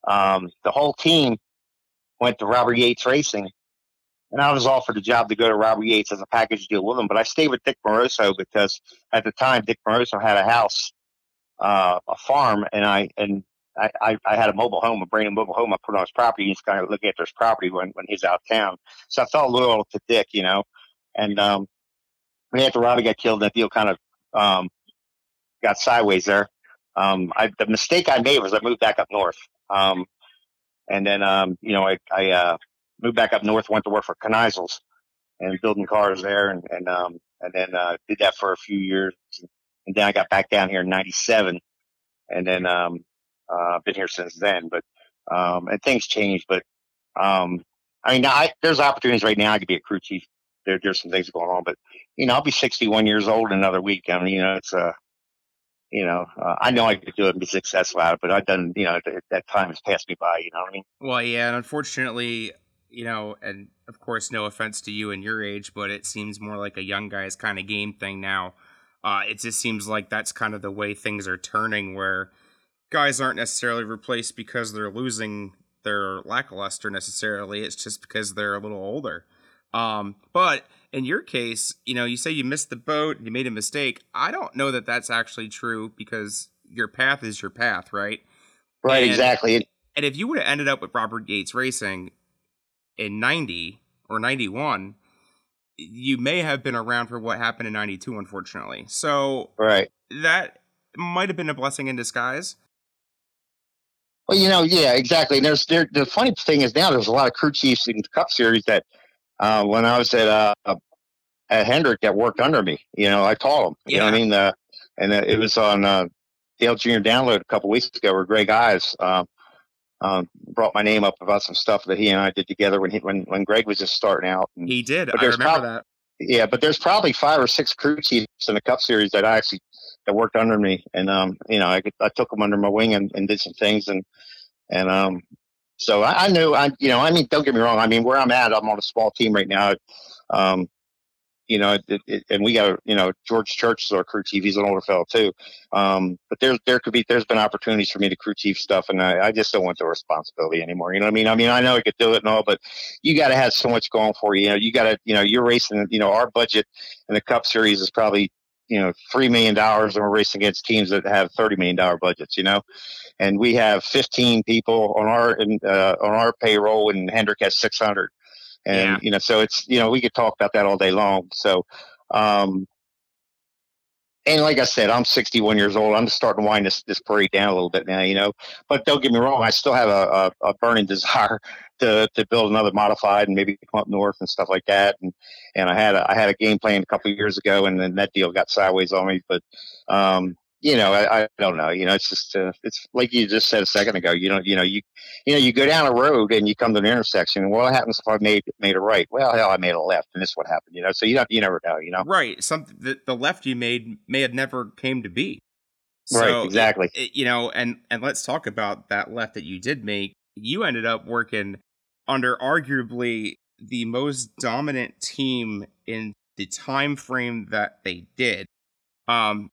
um, the whole team went to Robert Yates Racing. And I was offered a job to go to Robert Yates as a package deal with him. But I stayed with Dick Moroso because at the time, Dick Moroso had a house, uh, a farm, and I, and I, I, I had a mobile home, a brand new mobile home. I put on his property. He's kind of looking after his property when, when he's out of town. So I felt loyal to Dick, you know. And um, after Robbie got killed, that deal kind of um, got sideways there. Um, I, the mistake I made was I moved back up north. Um, and then, um, you know, I, I uh, moved back up north, went to work for Kneisels and building cars there. And, and, um, and then uh, did that for a few years. And then I got back down here in 97. And then um, uh, been here since then, but um, and things change. But um, I mean, I, there's opportunities right now. I could be a crew chief. There, there's some things going on, but you know, I'll be 61 years old in another week. I mean, you know, it's uh, you know, uh, I know I could do it and be successful at it, but I've done, you know, th- that time has passed me by. You know what I mean? Well, yeah, and unfortunately, you know, and of course, no offense to you and your age, but it seems more like a young guy's kind of game thing now. Uh, it just seems like that's kind of the way things are turning, where guys aren't necessarily replaced because they're losing their lackluster necessarily. It's just because they're a little older. Um, but in your case, you know, you say you missed the boat and you made a mistake. I don't know that that's actually true because your path is your path, right? Right, And- exactly. And if you would have ended up with Robert Yates Racing in 90 or 91, you may have been around for what happened in 92, unfortunately. So Right. that might have been a blessing in disguise. Well, you know, yeah, exactly. And there's there, the funny thing is now there's a lot of crew chiefs in the Cup Series that uh, when I was at uh, at Hendrick that worked under me. You know, I taught them. You know what I mean? Uh, and uh, it was on uh, Dale Junior Download a couple weeks ago where Greg Ives um, um, brought my name up about some stuff that he and I did together when he when when Greg was just starting out. And, He did. I remember prob- that. yeah, but there's probably five or six crew chiefs in the Cup Series that I actually that worked under me, and um, you know, I, could- I took them under my wing and, and did some things, and and um, so I, I knew, I you know, I mean, don't get me wrong, I mean, where I'm at, I'm on a small team right now, um, you know, it, it, and we got you know George Church is our crew chief, he's an older fellow too, um, but there's there could be there's been opportunities for me to crew chief stuff, and I, I just don't want the responsibility anymore. You know what I mean? I mean, I know I could do it and all, but you got to have so much going for you. You know, you got to, you know, you're racing. You know, our budget in the Cup Series is probably, you know, three million dollars, and we're racing against teams that have thirty million dollar budgets. You know, and we have fifteen people on our in, uh, on our payroll, and Hendrick has six hundred. And Yeah. you know, so it's you know we could talk about that all day long. So, um, and like I said, I'm 61 years old. I'm starting to wind this, this parade down a little bit now, you know. But don't get me wrong, I still have a, a, a burning (laughs) desire to, to build another modified and maybe come up north and stuff like that. And and I had a, I had a game plan a couple years ago, and then that deal got sideways on me. But um, you know, I, I don't know. You know, it's just uh, it's like you just said a second ago. You know, you know, you you know, you go down a road and you come to an intersection. And what happens if I made made a right? Well, hell, I made a left, and this is what happened. You know, so you don't you never know. You know, Right. Something that the left you made may have never came to be. right? So, Exactly. it- you know, and and let's talk about that left that you did make. You ended up working under arguably the most dominant team in the time frame that they did. Um,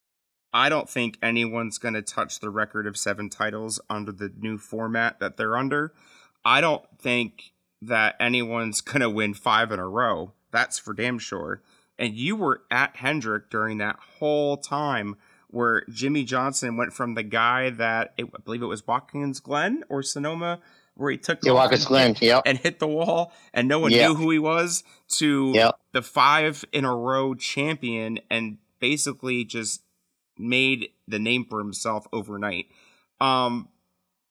I don't think anyone's going to touch the record of seven titles under the new format that they're under. I don't think that anyone's (laughs) going to win five in a row. That's for damn sure. And you were at Hendrick during that whole time where Jimmie Johnson went from the guy that it, I believe it was Watkins Glen or Sonoma, where he took Yeah, Watkins Glen. Yep. and hit the wall, and no one Yeah. knew who he was, to Yep. the five in a row champion, and basically just made the name for himself overnight. Um,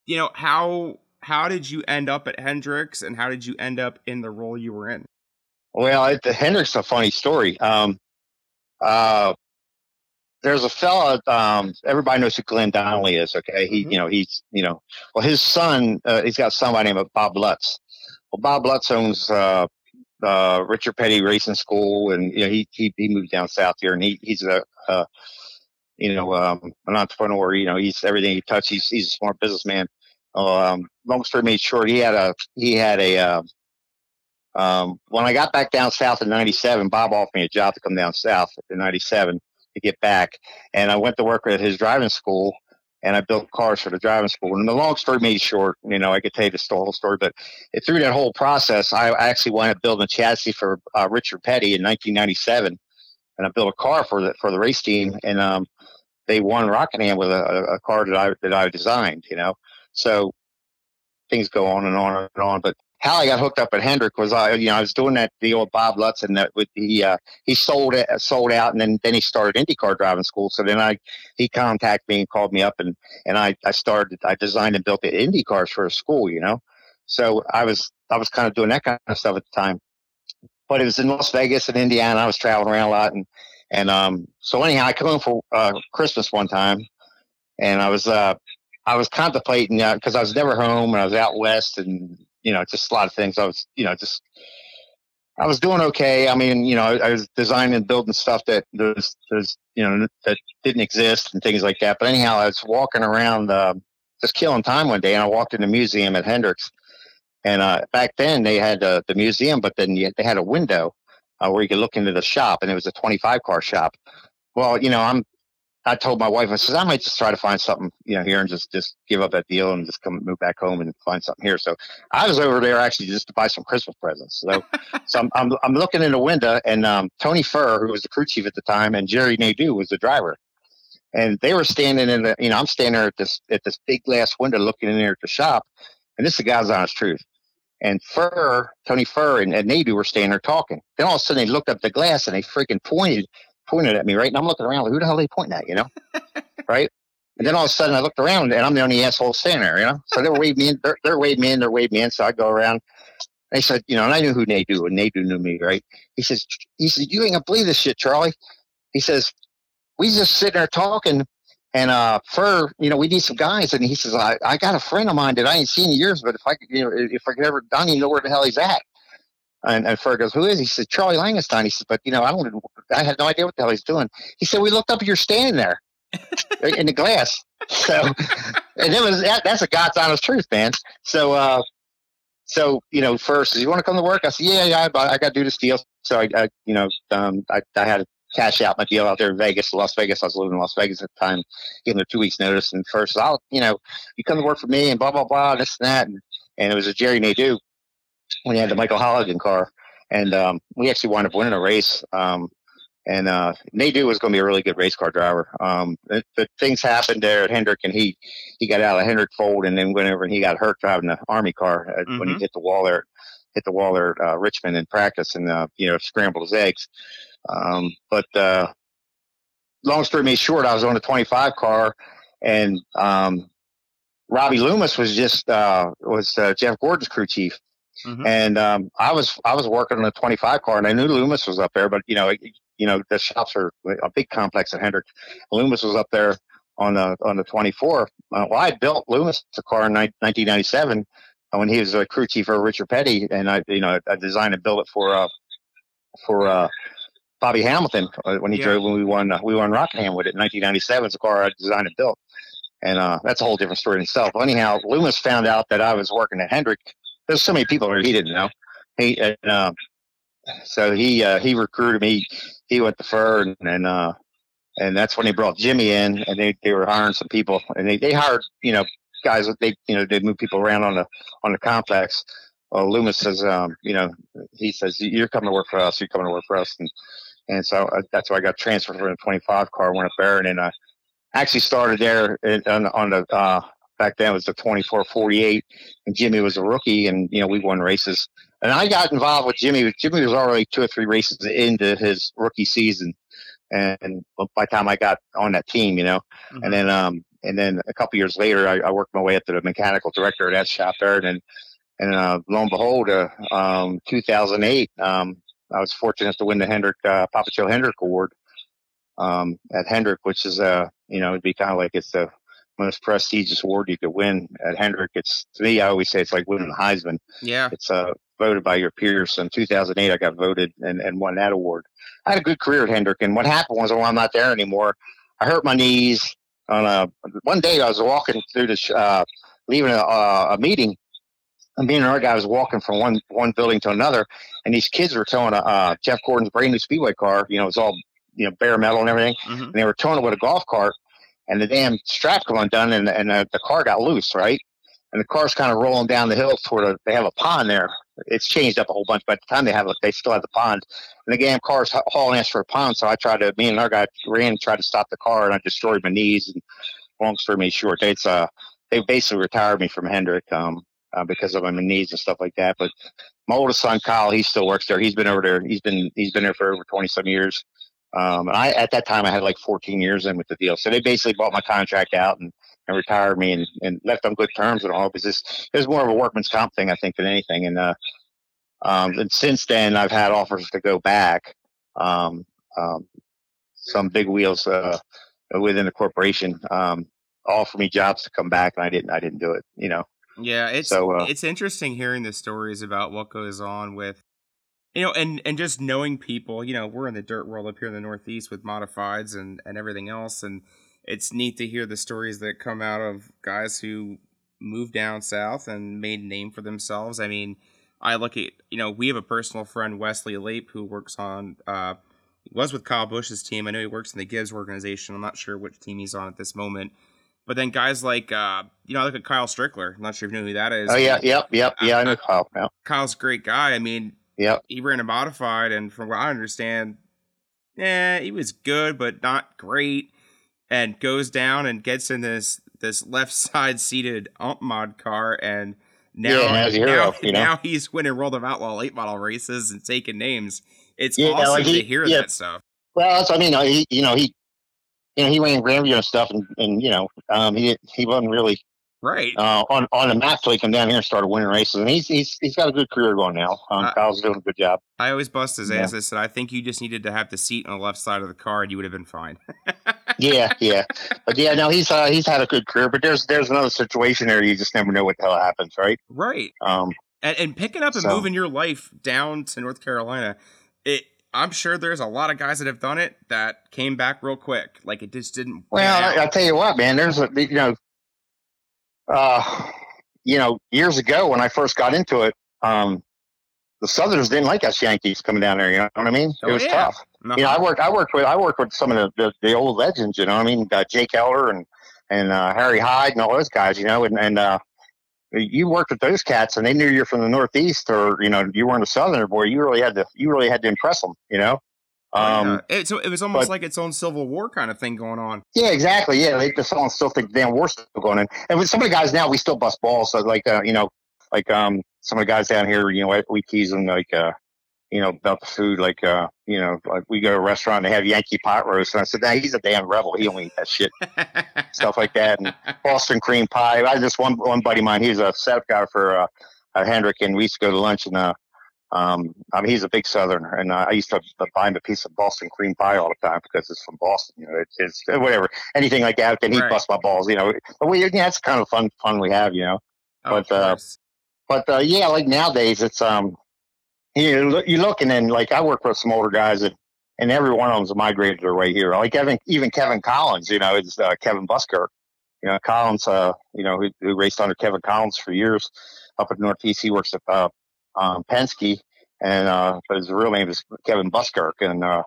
you know how how did you end up at Hendrick's, and how did you end up in the role you were in? Well, it, the Hendrick's a funny story. Um, uh, there's a fella. Um, everybody knows who Glenn Donnelly is. Okay, he, Mhm. you know, he's, you know, well, his son, uh, he's got somebody named Bob Lutz. Well, Bob Lutz owns uh, uh, Richard Petty Racing School, and you know, he he, he moved down south here, and he he's a, uh, you know, um, an entrepreneur. You know, he's everything he touches. He's he's a smart businessman. Um, long story made short, he had a he had a uh, um, when I got back down south in '97, Bob offered me a job to come down south in '97 to get back, and I went to work at his driving school, and I built cars for the driving school. And the long story made short, you know, I could tell you the whole story, but through that whole process, I actually wound up building a chassis for uh, Richard Petty in 1997, and I built a car for the for the race team, and um, they won Rockingham with a, a, car that I that I designed, you know, so things go on and on and on, but how I got hooked up at Hendrick was I, you know, I was doing that deal with Bob Lutz, and that with he uh, he sold it, sold out, and then then he started IndyCar driving school. So then I he contacted me and called me up, and and I I started I designed and built the Indy cars for a school, you know. So I was I was kind of doing that kind of stuff at the time, but it was in Las Vegas and Indiana. I was traveling around a lot, and and um so anyhow, I come home for uh, Christmas one time, and I was uh I was contemplating because I was never home and I was out west and you know just a lot of things. I was you know just I was doing okay. I mean you know I, was designing and building stuff that there's there's you know that didn't exist and things like that. But anyhow, I was walking around uh, just killing time one day and I walked in the museum at Hendrick's. And uh, back then they had uh, the museum, but then they had a window uh, where you could look into the shop, and it was a 25 car shop. Well, you know, I'm I told my wife, I said, I might just try to find something, you know, here and just, just give up that deal and just come move back home and find something here. So I was over there actually just to buy some Christmas presents. So, (laughs) so I'm, I'm, I'm, looking in the window and, um, Tony Furr, who was the crew chief at the time, and Jerry Nadeau was the driver. And they were standing in the, you know, I'm standing there at this, at this big glass window looking in there at the shop. And this is the guy's honest truth. And Furr, Tony Furr and, and Nadeau were standing there talking. Then all of a sudden they looked up the glass and they freaking pointed pointed at me, right? And I'm looking around, like, who the hell are they pointing at, you know? (laughs) right? And then all of a sudden I looked around and I'm the only asshole standing there, you know? So they're waving me in, they're, they're waving me in, they're waving me in. So I go around. They said, you know, and I knew who Nadeau and Nadeau knew me, right? He says, he said, you ain't gonna believe this shit, Charlie. He says, we just sitting there talking and uh Furr, you know, we need some guys. And he says, I, I got a friend of mine that I ain't seen in years, but if I could, you know, if I could ever, I don't even know where the hell he's at. And, and Ferg goes, who is he? He said, Charlie Langenstein. He says, but, you know, I don't, I had no idea what the hell he's doing. He said, we looked up, you're standing there (laughs) in the glass. So, and it was, that, that's a God's honest truth, man. So, uh, so, you know, first, you want to come to work? I said, yeah, yeah, I, I got to do this deal. So I, I you know, um, I, I had cash out my deal out there in Vegas, Las Vegas. I was living in Las Vegas at the time, giving them two weeks notice. And first, I'll, you know, you come to work for me and blah, blah, blah, this and that. And, and it was a Jerry Nadeau when he had the Michael Holigan car, and um, we actually wound up winning a race. Um, and uh, Nadeau was going to be a really good race car driver. Um, but, but things happened there at Hendrick, and he he got out of Hendrick fold, and then went over and he got hurt driving the Army car uh, mm-hmm. when he mm-hmm. hit the wall there, hit the wall there at uh, Richmond in practice, and uh, you know scrambled his eggs. Um, but uh, long story made short, I was on a 25 car, and um, Robbie Loomis was just uh, was uh, Jeff Gordon's crew chief. Mm-hmm. And um, I was I was working on a 25 car, and I knew Loomis was up there, but you know, it, you know, the shops are a big complex at Hendrick. Loomis was up there on the on the 24. Uh, well, I built Loomis a car in 1997 uh, when he was a crew chief for Richard Petty, and I you know I designed and built it for uh, for uh, Bobby Hamilton uh, when he yeah. drove when we won uh, we won Rockingham with it in 1997. It's a car I designed and built, and uh, that's a whole different story in itself. Anyhow, Loomis found out that I was working at Hendrick there's so many people there he didn't know. He and, uh, so he uh, he recruited me. He went to Furr and, and uh and that's when he brought Jimmy in and they, they were hiring some people and they, they hired you know guys that they you know they move people around on the on the complex. Well, Loomis says um you know he says you're coming to work for us. You're coming to work for us and and so uh, that's why I got transferred from the 25 car went up there and then I actually started there on, on the uh back then it was the 24 48 and jimmy was a rookie and you know we won races and i got involved with jimmy jimmy was already two or three races into his rookie season and by the time i got on that team you know mm-hmm. and then um and then a couple years later I, I, worked my way up to the mechanical director of that shop there and and uh, lo and behold uh, um 2008 um i was fortunate enough to win the hendrick uh, papa joe hendrick award um, at Hendrick, which is, uh, you know, it'd be kind of like it's the most prestigious award you could win at Hendrick. It's to me, I always say it's like winning the Heisman. Yeah, it's uh, voted by your peers. In 2008, I got voted and, and won that award. I had a good career at Hendrick, and what happened was, while I'm not there anymore, I hurt my knees. On a one day, I was walking through the uh, leaving a, a meeting. Me and our guy, was walking from one one building to another, and these kids were towing a uh, Jeff Gordon's brand new speedway car. You know, it's all you know bare metal and everything, mm-hmm. and they were towing it with a golf cart and the damn strap come undone and, and the, the car got loose, right? And the car's kind of rolling down the hill toward a, they have a pond there. It's changed up a whole bunch. By the time they have it, they still have the pond. And the damn car's hauling ass for a pond. So I tried to, me and our guy ran, and tried to stop the car and I destroyed my knees. And long story made short, it's, uh, they basically retired me from Hendrick, um, uh, because of my knees and stuff like that. But my oldest son, Kyle, he still works there. He's been over there. He's been, he's been there for over 20 some years. Um, and I, at that time, I had like 14 years in with the deal. So they basically bought my contract out and, and retired me and, and left on good terms and all because this was more of a workman's comp thing, I think, than anything. And, uh, um, and since then, I've had offers to go back. Um, um, some big wheels, uh, within the corporation, um, offer me jobs to come back and I didn't, I didn't do it, you know? Yeah. It's, so, uh, it's interesting hearing the stories about what goes on with you know and and just knowing people you know we're in the dirt world up here in the northeast with modifieds and and everything else and it's neat to hear the stories that come out of guys who moved down south and made a name for themselves i mean i look at you know we have a personal friend wesley lape who works on uh was with Kyle Busch's team. I know he works in the Gibbs organization. I'm not sure which team he's on at this moment. But then guys like, uh, you know, I look at Kyle Strickler. I'm not sure if you know who that is. Oh yeah, yep, yep, yeah. I know Kyle. Yeah. Kyle's a great guy. I mean, Yep. he ran a modified, and from what I understand, yeah, he was good, but not great. And goes down and gets in this this left (laughs) side seated ump mod car, and now Yeah, a hero, now, you know? now he's winning World of Outlaw late model races and taking names. It's Yeah, awesome like he- to hear yeah. that stuff. Well, that's I mean, uh, he you know he you know he ran Grandview and stuff, and, and you know um, he he wasn't really Right. uh, on on the map till he came down here and started winning races, and he's he's he's got a good career going now. Um, Uh, Kyle's doing a good job. I always bust his Yeah. ass. I said, I think you just needed to have the seat on the left side of the car, and you would have been fine. (laughs) Yeah, yeah, but yeah, no, he's uh, he's had a good career. But there's there's another situation there you just never know what the hell happens, right? right. Um, and, and picking up and So- moving your life down to North Carolina, it I'm sure there's a lot of guys that have done it that came back real quick. Like it just didn't. Well. I, I tell you what, man. There's a you know, uh, you know, years ago when I first got into it, um, the Southerners didn't like us Yankees coming down there. You know what I mean? Oh, it was yeah. tough. No, You know, I worked, I worked with, I worked with some of the the, the old legends. You know, what I mean, uh, Jake Elder and and uh, Harry Hyde and all those guys. You know, and and uh, you worked with those cats, and they knew you're from the Northeast, or you know, you weren't a Southerner boy. You really had to, you really had to impress them. You know. Um, Oh, it, so it was almost but- like its own Civil War kind of thing going on. Yeah, exactly. Yeah, they just all still think damn war's still going on. And with some of the guys now, we still bust balls. So like, uh, you know, like um, some of the guys down here, you know, we tease them like, uh, you know, about the food. Like, uh, you know, like we go to a restaurant and they have Yankee pot roast, and I said, nah, he's a damn rebel. He don't eat that shit. (laughs) Stuff like that, and Boston cream pie. I this one one buddy of mine. He's a setup guy for uh, uh, Hendrick, and we used to go to lunch and. Uh, um, I mean, he's a big Southerner, and uh, I used to buy him a piece of Boston cream pie all the time because it's from Boston. You know, it's, it's whatever, anything like that. Then he'd Right. bust my balls. You know, but we, yeah, that's kind of fun, fun we have. You know, Oh, But, uh, but uh, yeah, like nowadays, it's um, you look, you look, and then like I work with some older guys, and and every one of them's migrated their way here. Like Kevin, even Kevin Collins, you know, is uh, Kevin Busker. You know, Collins, uh, you know, who, who raced under Kevin Collins for years up at Northeast. He works at uh, um, Penske, and uh, but his real name is Kevin Buskirk. And uh,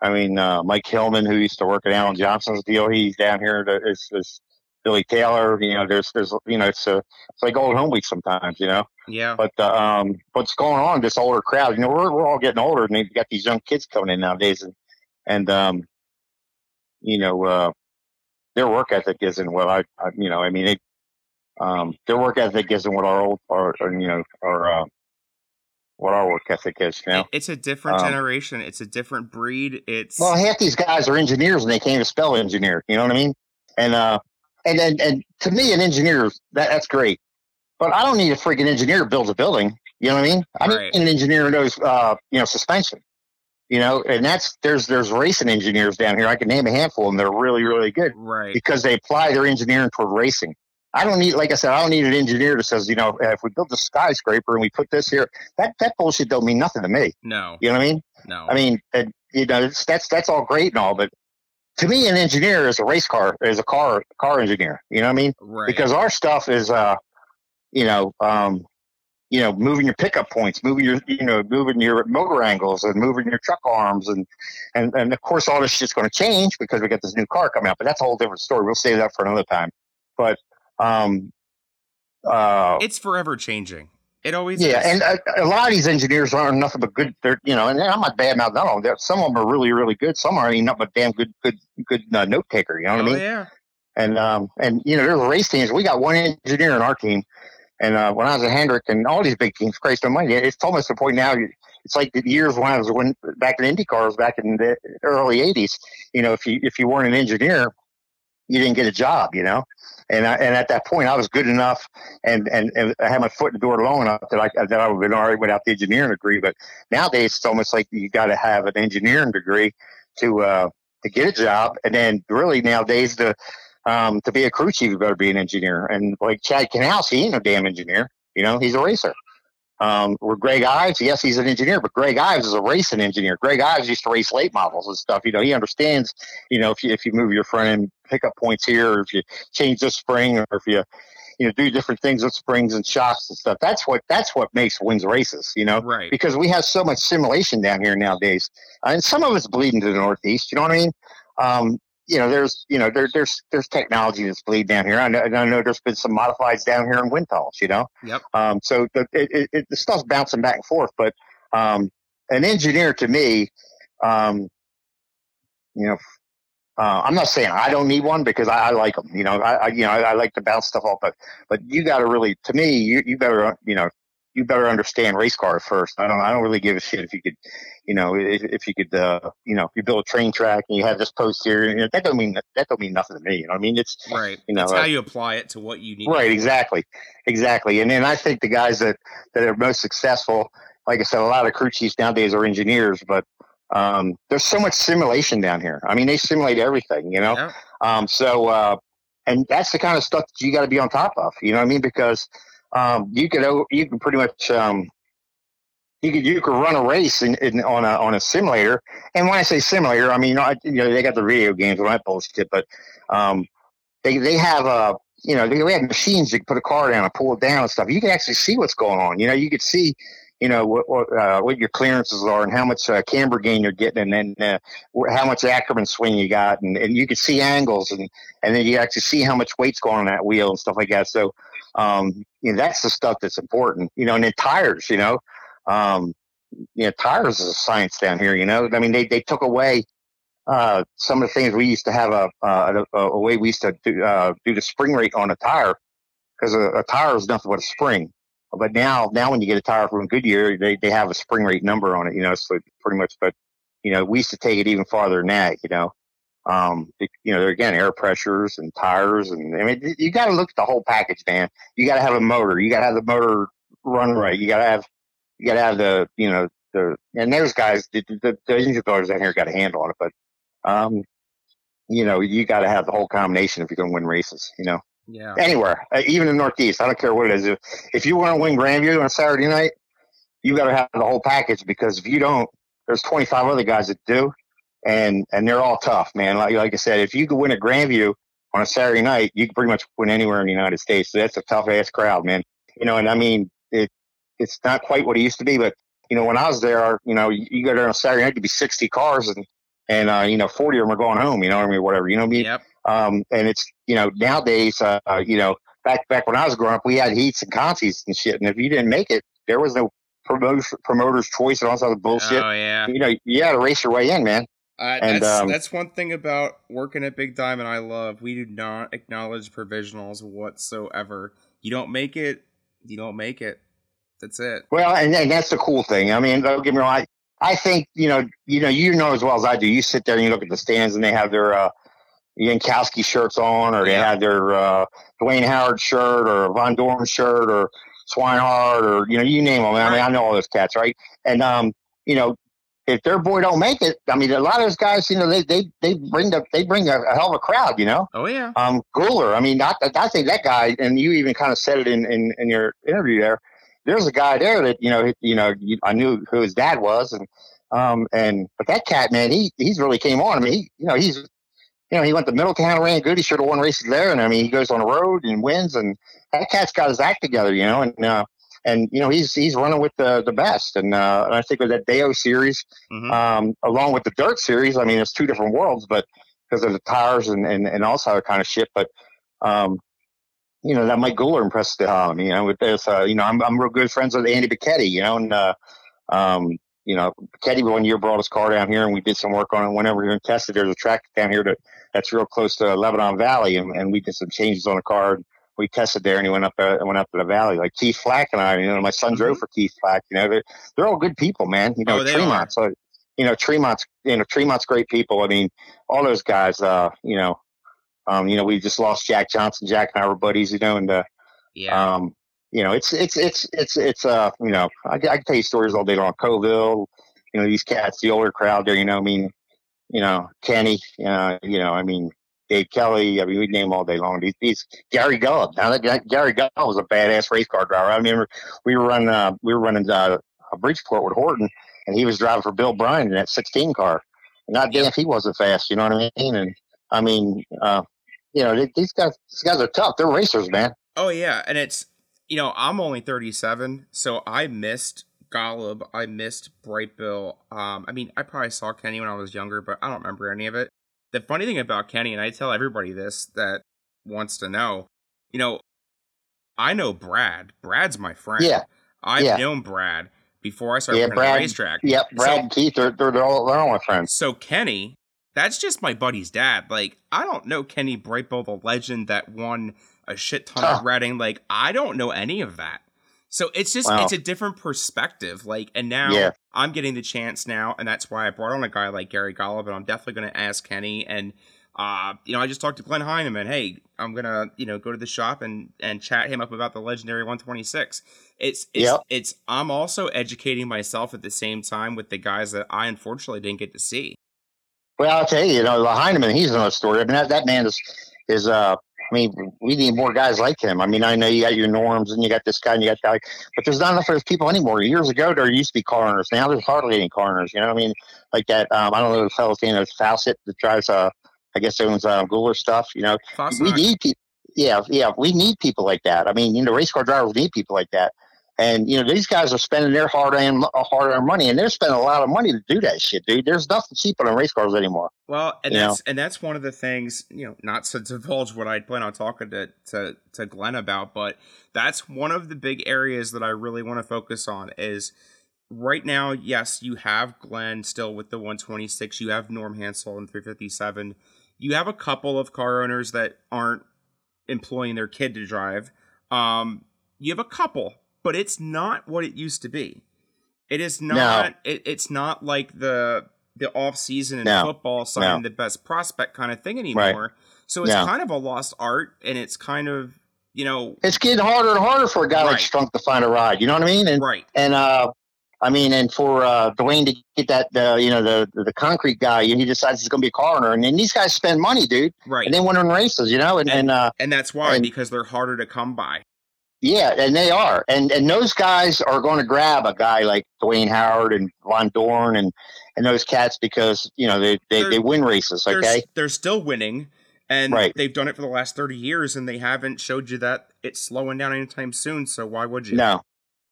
I mean, uh, Mike Hillman, who used to work at Alan Johnson's deal, he's down here. To, is, is Billy Taylor. You know, there's there's you know, it's a it's like old home week sometimes. You know. yeah. But uh, um, what's going on? This older crowd, you know, we're we're all getting older, and they've got these young kids coming in nowadays, and and um, you know, uh, their work ethic isn't what I, I you know, I mean, it, um, their work ethic isn't what our old, or, or you know, our uh, what our work ethic is. You know, it's a different Um, generation. It's a different breed. It's well, half these guys are engineers, and they can't even spell engineer. You know what I mean? And uh, and and, and to me, an engineer that that's great, but I don't need a freaking engineer to build a building. You know what I mean? I need Right. an engineer who knows, uh, you know, suspension. You know, and that's there's there's racing engineers down here. I can name a handful, and they're really really good right. because they apply their engineering toward racing. I don't need, like I said, I don't need an engineer that says, you know, if we build a skyscraper and we put this here, that that bullshit don't mean nothing to me. No, You know what I mean? no. I mean, and, you know, it's, that's that's all great and all, but to me, an engineer is a race car is a car car engineer. You know what I mean? right. Because our stuff is, uh, you know, um, you know, moving your pickup points, moving your, you know, moving your motor angles and moving your truck arms, and and and of course, all this shit's going to change because we got this new car coming out. But that's a whole different story. We'll save that for another time. But um, uh, it's forever changing. It always yeah, is. and a, a lot of these engineers aren't nothing but good. They're you know, and I'm not bad mouth none of them. Some of them are really, really good. Some are mean, nothing but damn good, good, good uh, note taker. You know what oh I mean? yeah. And um, and you know, there's race teams. We got one engineer in our team, and uh, when I was at Hendrick and all these big teams, Christ Almighty, it's almost the point now. It's like the years when I was when back in Indy cars back in the early '80s. You know, if you if you weren't an engineer, you didn't get a job. You know, and I, and at that point, I was good enough, and, and and I had my foot in the door long enough that I that I would have been all right without the engineering degree. But nowadays, it's almost like you got to have an engineering degree to uh, to get a job, and then really nowadays the um, to be a crew chief, you better be an engineer. And like Chad Knaus, he ain't no damn engineer. You know, he's a racer. Um, where Greg Ives, yes, he's an engineer, but Greg Ives is a racing engineer. Greg Ives used to race late models and stuff. You know, he understands. You know, if you if you move your front end pickup points here, or if you change the spring, or if you you know, do different things with springs and shocks and stuff. That's what that's what makes wins races, you know, Right. because we have so much simulation down here nowadays, and some of it's bleeding to the northeast. You know what I mean? Um, you know, there's you know there, there's there's technology that's bleeding down here. I know, I know there's been some modifieds down here in wind tunnels. You know, Yep. um, so the it, it, it, the stuff's bouncing back and forth. But um, an engineer to me, um, you know, uh, I'm not saying I don't need one because I, I like them. You know, I, I you know I, I like to bounce stuff off, but but you got to really, to me, you you better you know you better understand race cars first. I don't I don't really give a shit if you could, you know, if, if you could, uh, you know, if you build a train track and you have this post here, you know, that don't mean that don't mean nothing to me. You know, what I mean it's Right. you know, uh, how you apply it to what you need. Right, exactly, exactly. And then I think the guys that that are most successful, like I said, a lot of crew chiefs nowadays are engineers, but um, there's so much simulation down here. I mean, they simulate everything, you know. Yeah. Um, so, uh, and that's the kind of stuff that you got to be on top of. You know what I mean? Because um, you could you can pretty much um, you could you could run a race in, in, on a on a simulator. And when I say simulator, I mean I, you know they got the video games and all that bullshit, but um, they they have uh, you know they have machines you can put a car down and pull it down and stuff. You can actually see what's going on. You know, you could see. You know what what, uh, what your clearances are and how much uh, camber gain you're getting, and then uh, how much Ackerman swing you got, and, and you can see angles, and and then you actually see how much weight's going on that wheel and stuff like that. So, um, you know, that's the stuff that's important. You know, and then tires. You know, um, you know, tires is a science down here. You know, I mean, they they took away uh, some of the things we used to have a uh, a, a way we used to do, uh, do the spring rate on a tire because a, a tire is nothing but a spring. But now, now when you get a tire from Goodyear, they, they have a spring rate number on it, you know, so pretty much, but, you know, we used to take it even farther than that, you know. Um, it- you know, there again, air pressures and tires. And I mean, you got to look at the whole package, man. You got to have a motor. You got to have the motor run right. You got to have, you got to have the, you know, the, and there's guys, the, the, the engine builders down here got a handle on it, but, um, you know, you got to have the whole combination if you're going to win races, you know Yeah. anywhere, uh, even in the Northeast. I don't care what it is. If, if you want to win Grandview on a Saturday night, you got to have the whole package because if you don't, there's 25 other guys that do, and and they're all tough, man. Like like I said, if you could win at Grandview on a Saturday night, you can pretty much win anywhere in the United States. So that's a tough ass crowd, man. You know, and I mean, it it's not quite what it used to be, but you know, when I was there, you know, you, you go there on a Saturday night, it'd be 60 cars, and and uh, you know, 40 of them are going home. You know what I mean? Whatever. You know what I mean? Yep. Um, and it's, you know, nowadays, uh, you know, back, back when I was growing up, we had heats and contests and shit. And if you didn't make it, there was no promoter, promoter's choice and all this other bullshit. Oh yeah. You know, you had to race your way in, man. Uh, And, that's um, that's one thing about working at Big Diamond I love. We do not acknowledge provisionals whatsoever. You don't make it, you don't make it. That's it. Well, and, and that's the cool thing. I mean, don't get me wrong. I, I think, you know, you know, you know as well as I do, you sit there and you look at the stands and they have their, uh, Yankowski shirts on, or they Yeah. have their, uh, Duane Howard shirt or Von Dohren shirt or Swinehart or, you know, you name them. I mean, I know all those cats, right? And, um, you know, if their boy don't make it, I mean, a lot of those guys, you know, they, they, they bring the, they bring a, a hell of a crowd, you know? Oh yeah. Um, Gular, I mean, I, I think that guy, and you even kind of said it in, in, in your interview there. There's a guy there that you know, you know, I knew who his dad was, and um, and but that cat, man, he he's really came on. I mean, he, you know, he's, you know, he went to Middletown, and ran good. He should have won races there, and I mean, he goes on the road and wins, and that cat's got his act together, you know, and uh, and you know, he's he's running with the the best, and uh, and I think with that Deo series, Mhm. um, along with the dirt series. I mean, it's two different worlds, but because of the tires and, and, and also that kind of shit. But, um, you know, that Mike Gular impressed the hell out of me, you know, with this, uh, you know, I'm, I'm real good friends with Andy Bachetti, you know, and, uh, um, you know, Bachetti one year brought his car down here and we did some work on it. Whenever we were in tested, there's a track down here that, that's real close to Lebanon Valley and, and we did some changes on the car. And, we tested there and he went up uh, went up to the valley. Like Keith Flach and I, you know, my son drove for Keith Flach. You know, they're they're all good people, man. You know, Oh, Tremont. are. So you know, Tremont's you know Tremont's great people. I mean, all those guys. Uh, you know, um, you know, we just lost Jack Johnson. Jack and I were buddies. You know, and uh, Yeah. um, you know, it's it's it's it's it's uh, you know, I, I can tell you stories all day long. Coville, you know, these cats, the older crowd there. You know, I mean, you know, Kenny. Uh, you know, I mean. Dave Kelly, I mean, we name all day long. These, these Gary Gull. Now that Gary Gull was a badass race car driver. I remember we were running, uh, we were running uh, a Bridgeport with Horton, and he was driving for Bill Bryan in that 16 car. And damn if he wasn't fast, you know what I mean? And I mean, uh, you know, these guys, these guys are tough. They're racers, man. Oh yeah, and it's you know I'm only 37, so I missed Golub, I missed Brightbill. Um, I mean I probably saw Kenny when I was younger, but I don't remember any of it. The funny thing about Kenny, and I tell everybody this that wants to know, you know, I know Brad. Brad's my friend. Yeah. I've Yeah. known Brad before I started Yeah, at the Brad- racetrack. Yep, Brad So- and Keith, they're, they're, they're, all, they're all my friends. So Kenny, that's just my buddy's dad. Like I don't know Kenny Brightbill, the legend that won a shit ton Huh. of Reading. Like I don't know any of that. So it's just Wow. it's a different perspective. Like and now Yeah. I'm getting the chance now, and that's why I brought on a guy like Gary Golub, and I'm definitely going to ask Kenny. And uh, you know, I just talked to Glenn Heineman. Hey, I'm gonna you know go to the shop and and chat him up about the legendary 126. It's it's Yep. it's I'm also educating myself at the same time with the guys that I unfortunately didn't get to see. Well, I'll tell you, you know, the Heineman, he's another story. I mean, that, that man is, is, uh, I mean, we need more guys like him. I mean, I know you got your norms and you got this guy and you got that, guy, but there's not enough of those people anymore. Years ago, there used to be coroners. Now there's hardly any coroners. You know what I mean? Like that. Um, I don't know the fellow's name. There's Fawcett that drives, uh, I guess it owns uh, Gular stuff. You know, we need people. Yeah, yeah, we need people like that. I mean, you know, race car drivers need people like that. And you know, these guys are spending their hard earned hard earned money, and they're spending a lot of money to do that shit, dude. There's nothing cheaper than race cars anymore. Well, and that's and that's one of the things, you know, not to divulge what I plan on talking to, to to Glenn about, but that's one of the big areas that I really want to focus on is right now, yes, you have Glenn still with the 126, you have Norm Hansel and 357. You have a couple of car owners that aren't employing their kid to drive. Um, you have a couple, but it's not what it used to be. It is not. It, it's not like the the off season in No. football signing the best prospect kind of thing anymore. So it's No. kind of a lost art, and it's kind of you know It's getting harder and harder for a guy like Strunk to find a ride. You know what I mean? And right. and uh, I mean, and for uh, Duane to get that, uh, you know, the the, concrete guy, and he decides he's going to be a car owner, and then these guys spend money, dude, Right. and they win in races, you know, and and uh, and that's why and- because they're harder to come by. Yeah, and they are, and and those guys are going to grab a guy like Duane Howard and Von Dohren and and those cats because you know they they, They're- they win races. They're, Okay, they're still winning, and Right. they've done it for the last thirty years, and they haven't showed you that it's slowing down anytime soon. So why would you? no,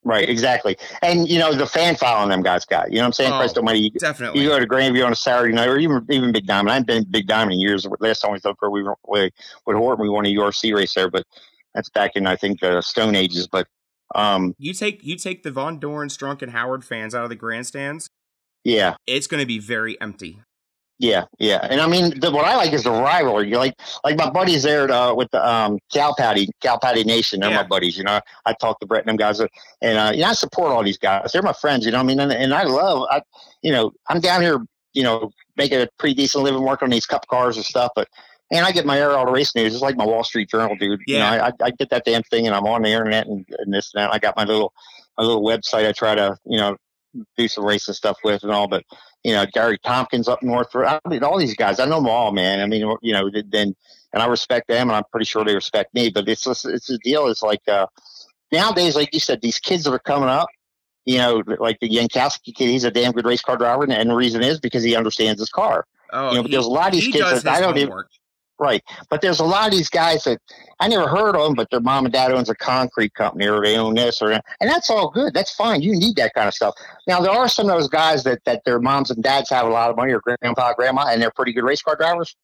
right, exactly, and you know the fan following them guys got. You know what I'm saying? Oh, Christ Almighty, you, Definitely. you go to Grandview on a Saturday night, or even even Big Diamond. I've been Big Diamond in years. Last time we thought we were with Horton, we won a URC race there, but that's back in I think the Stone Ages. But um, you take you take the Von Dohren, Strunk, and Howard fans out of the grandstands. yeah, It's going to be very empty. Yeah, yeah, and I mean, the, what I like is the rivalry. You're Like, like my buddies there uh, with the um, Cal Patty, Cal Patty Nation. They're Yeah. my buddies. You know, I talk to Brett and them guys, and uh, you know, I support all these guys. They're my friends. You know, I mean, and, and I love, I, you know, I'm down here, you know, making a pretty decent living working on these cup cars and stuff, but. And I get my air out of race news. It's like my Wall Street Journal, dude. Yeah. You know, I, I get that damn thing, and I'm on the internet and, and this and that. I got my little, my little website. I try to, you know, do some racing stuff with and all. But you know, Gary Tompkins up north. I mean, all these guys, I know them all, man. I mean, you know, then, and I respect them and I'm pretty sure they respect me, but it's it's a deal. It's like, uh, nowadays, like you said, these kids that are coming up, you know, like the Yankowski kid, he's a damn good race car driver. And, and the reason is because he understands his car. Oh, You know, there's a lot of these kids that I don't even- homework. Right. But there's a lot of these guys that I never heard of them, but their mom and dad owns a concrete company or they own this or that. And that's all good. That's fine. You need that kind of stuff. Now, there are some of those guys that, that their moms and dads have a lot of money or grandpa, grandma, and they're pretty good race car drivers.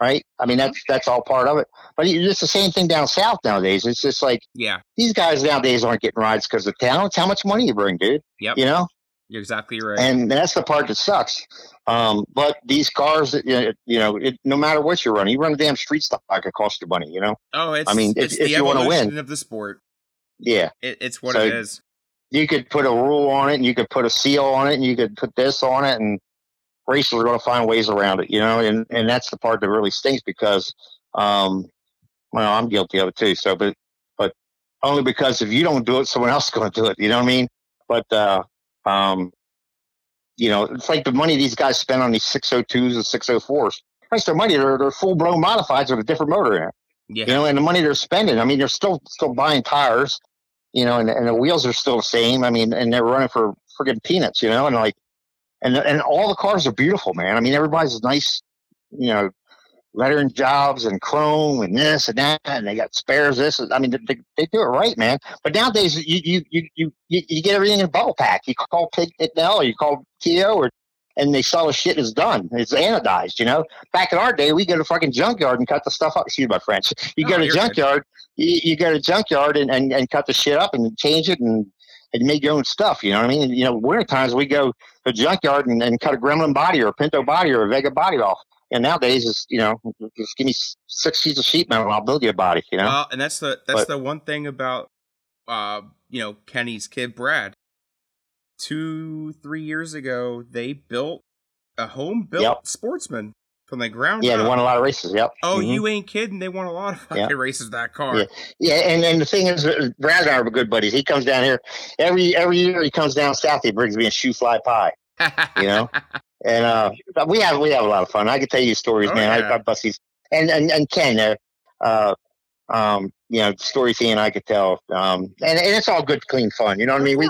Right. I mean, that's, that's all part of it. But it's the same thing down south nowadays. It's just like Yeah, these guys nowadays aren't getting rides because of talent. It's how much money you bring, dude. Yep. You know? You're exactly right. and that's the part that sucks. Um, but these cars, that, you know, it, no matter what you run, you run a damn street stock, it costs you money. You know, oh, it's I mean, if- it's if the you wanna evolution win. of the sport. yeah. It, it's what So- it is. You could put a rule on it, and you could put a seal on it, and you could put this on it, and racers are going to find ways around it. You know, and and that's the part that really stinks because, um, well, I'm guilty of it too. So, but but only because if you don't do it, someone else is going to do it. You know what I mean? But uh, um, you know, it's like the money these guys spend on these 602s and 604s. That's their money. They're, they're full blown modifieds with a different motor in it. Yeah, You know, and the money they're spending. I mean, they're still still buying tires. You know, and, and the wheels are still the same. I mean, and they're running for friggin' peanuts. You know, and like, and and all the cars are beautiful, man. I mean, everybody's nice. You know, lettering jobs and chrome and this and that, and they got spares. This, I mean, they, they do it right, man. But nowadays, you you you you you get everything in a bubble pack. You call Pig Nell, or you call Teo, or and they sell the shit is done. It's anodized, you know. Back in our day, we go to fucking junkyard and cut the stuff up. Excuse my French. You oh, go to junkyard, you, you, go to junkyard and, and, and cut the shit up and change it and and make your own stuff. You know what I mean? You know, winter times we go to junkyard and, and cut a Gremlin body or a Pinto body or a Vega body off. And nowadays, it's you know, just give me six sheets of sheet metal and I'll build you a body. You know. Well, and that's the that's but, the one thing about uh you know Kenny's kid Brad. Two three years ago, they built a home built yep. sportsman from the ground. Yeah, up. they won a lot of races. Yep. Oh, mm-hmm. you ain't kidding! They won a lot of fucking yep. races that car. Yeah, yeah, and and the thing is, uh, Brad and I are good buddies. He comes down here every every year. He comes down south. He brings me a shoe fly pie. you know, (laughs) and uh, we have we have a lot of fun. I can tell you stories, oh, man. Yeah. I, I bust these, and and and Ken, uh, uh, um, you know, stories he and I could tell, um, and, and it's all good, clean fun. You know what I mean? We,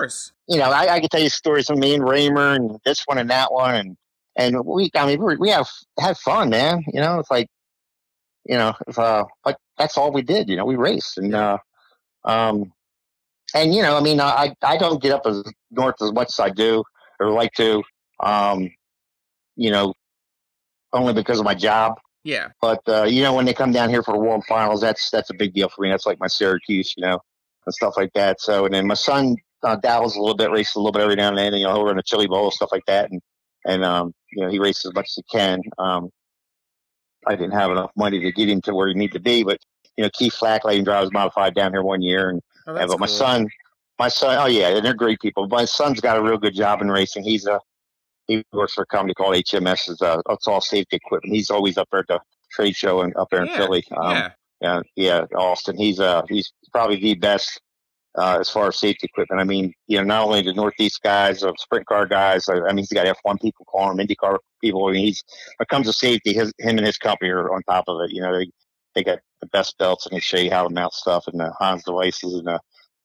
you know, I, I could tell you stories of me and Rahmer and this one and that one, and and we, I mean, we have had fun, man. You know, it's like, you know, if, uh, like that's all we did. You know, we raced, and uh, um, and you know, I mean, I I don't get up as north as much as I do or like to, um, you know, only because of my job. Yeah. But uh, you know, when they come down here for the World Finals, that's that's a big deal for me. That's like my Syracuse, you know, and stuff like that. So, and then my son uh, dabbles a little bit, races a little bit every now and then. And, you know, he'll run a chili bowl, stuff like that, and and um, you know, he races as much as he can. Um, I didn't have enough money to get him to where he needed to be, but you know, Keith Flach let him drive his modified down here one year, and oh, yeah, but my son, my son, oh yeah, they're great people. My son's got a real good job in racing. He's a he works for a company called HMS. It's, uh, it's all safety equipment. He's always up there at the trade show and up there yeah, in Philly. Um, yeah. yeah, yeah, Austin. He's uh he's probably the best uh, as far as safety equipment. I mean, you know, not only the Northeast guys, of sprint car guys. I, I mean, he's got F1 people calling him, IndyCar people. I mean, he's when it comes to safety, his, him and his company are on top of it. You know, they they got the best belts and they show you how to mount stuff and the Hans devices and the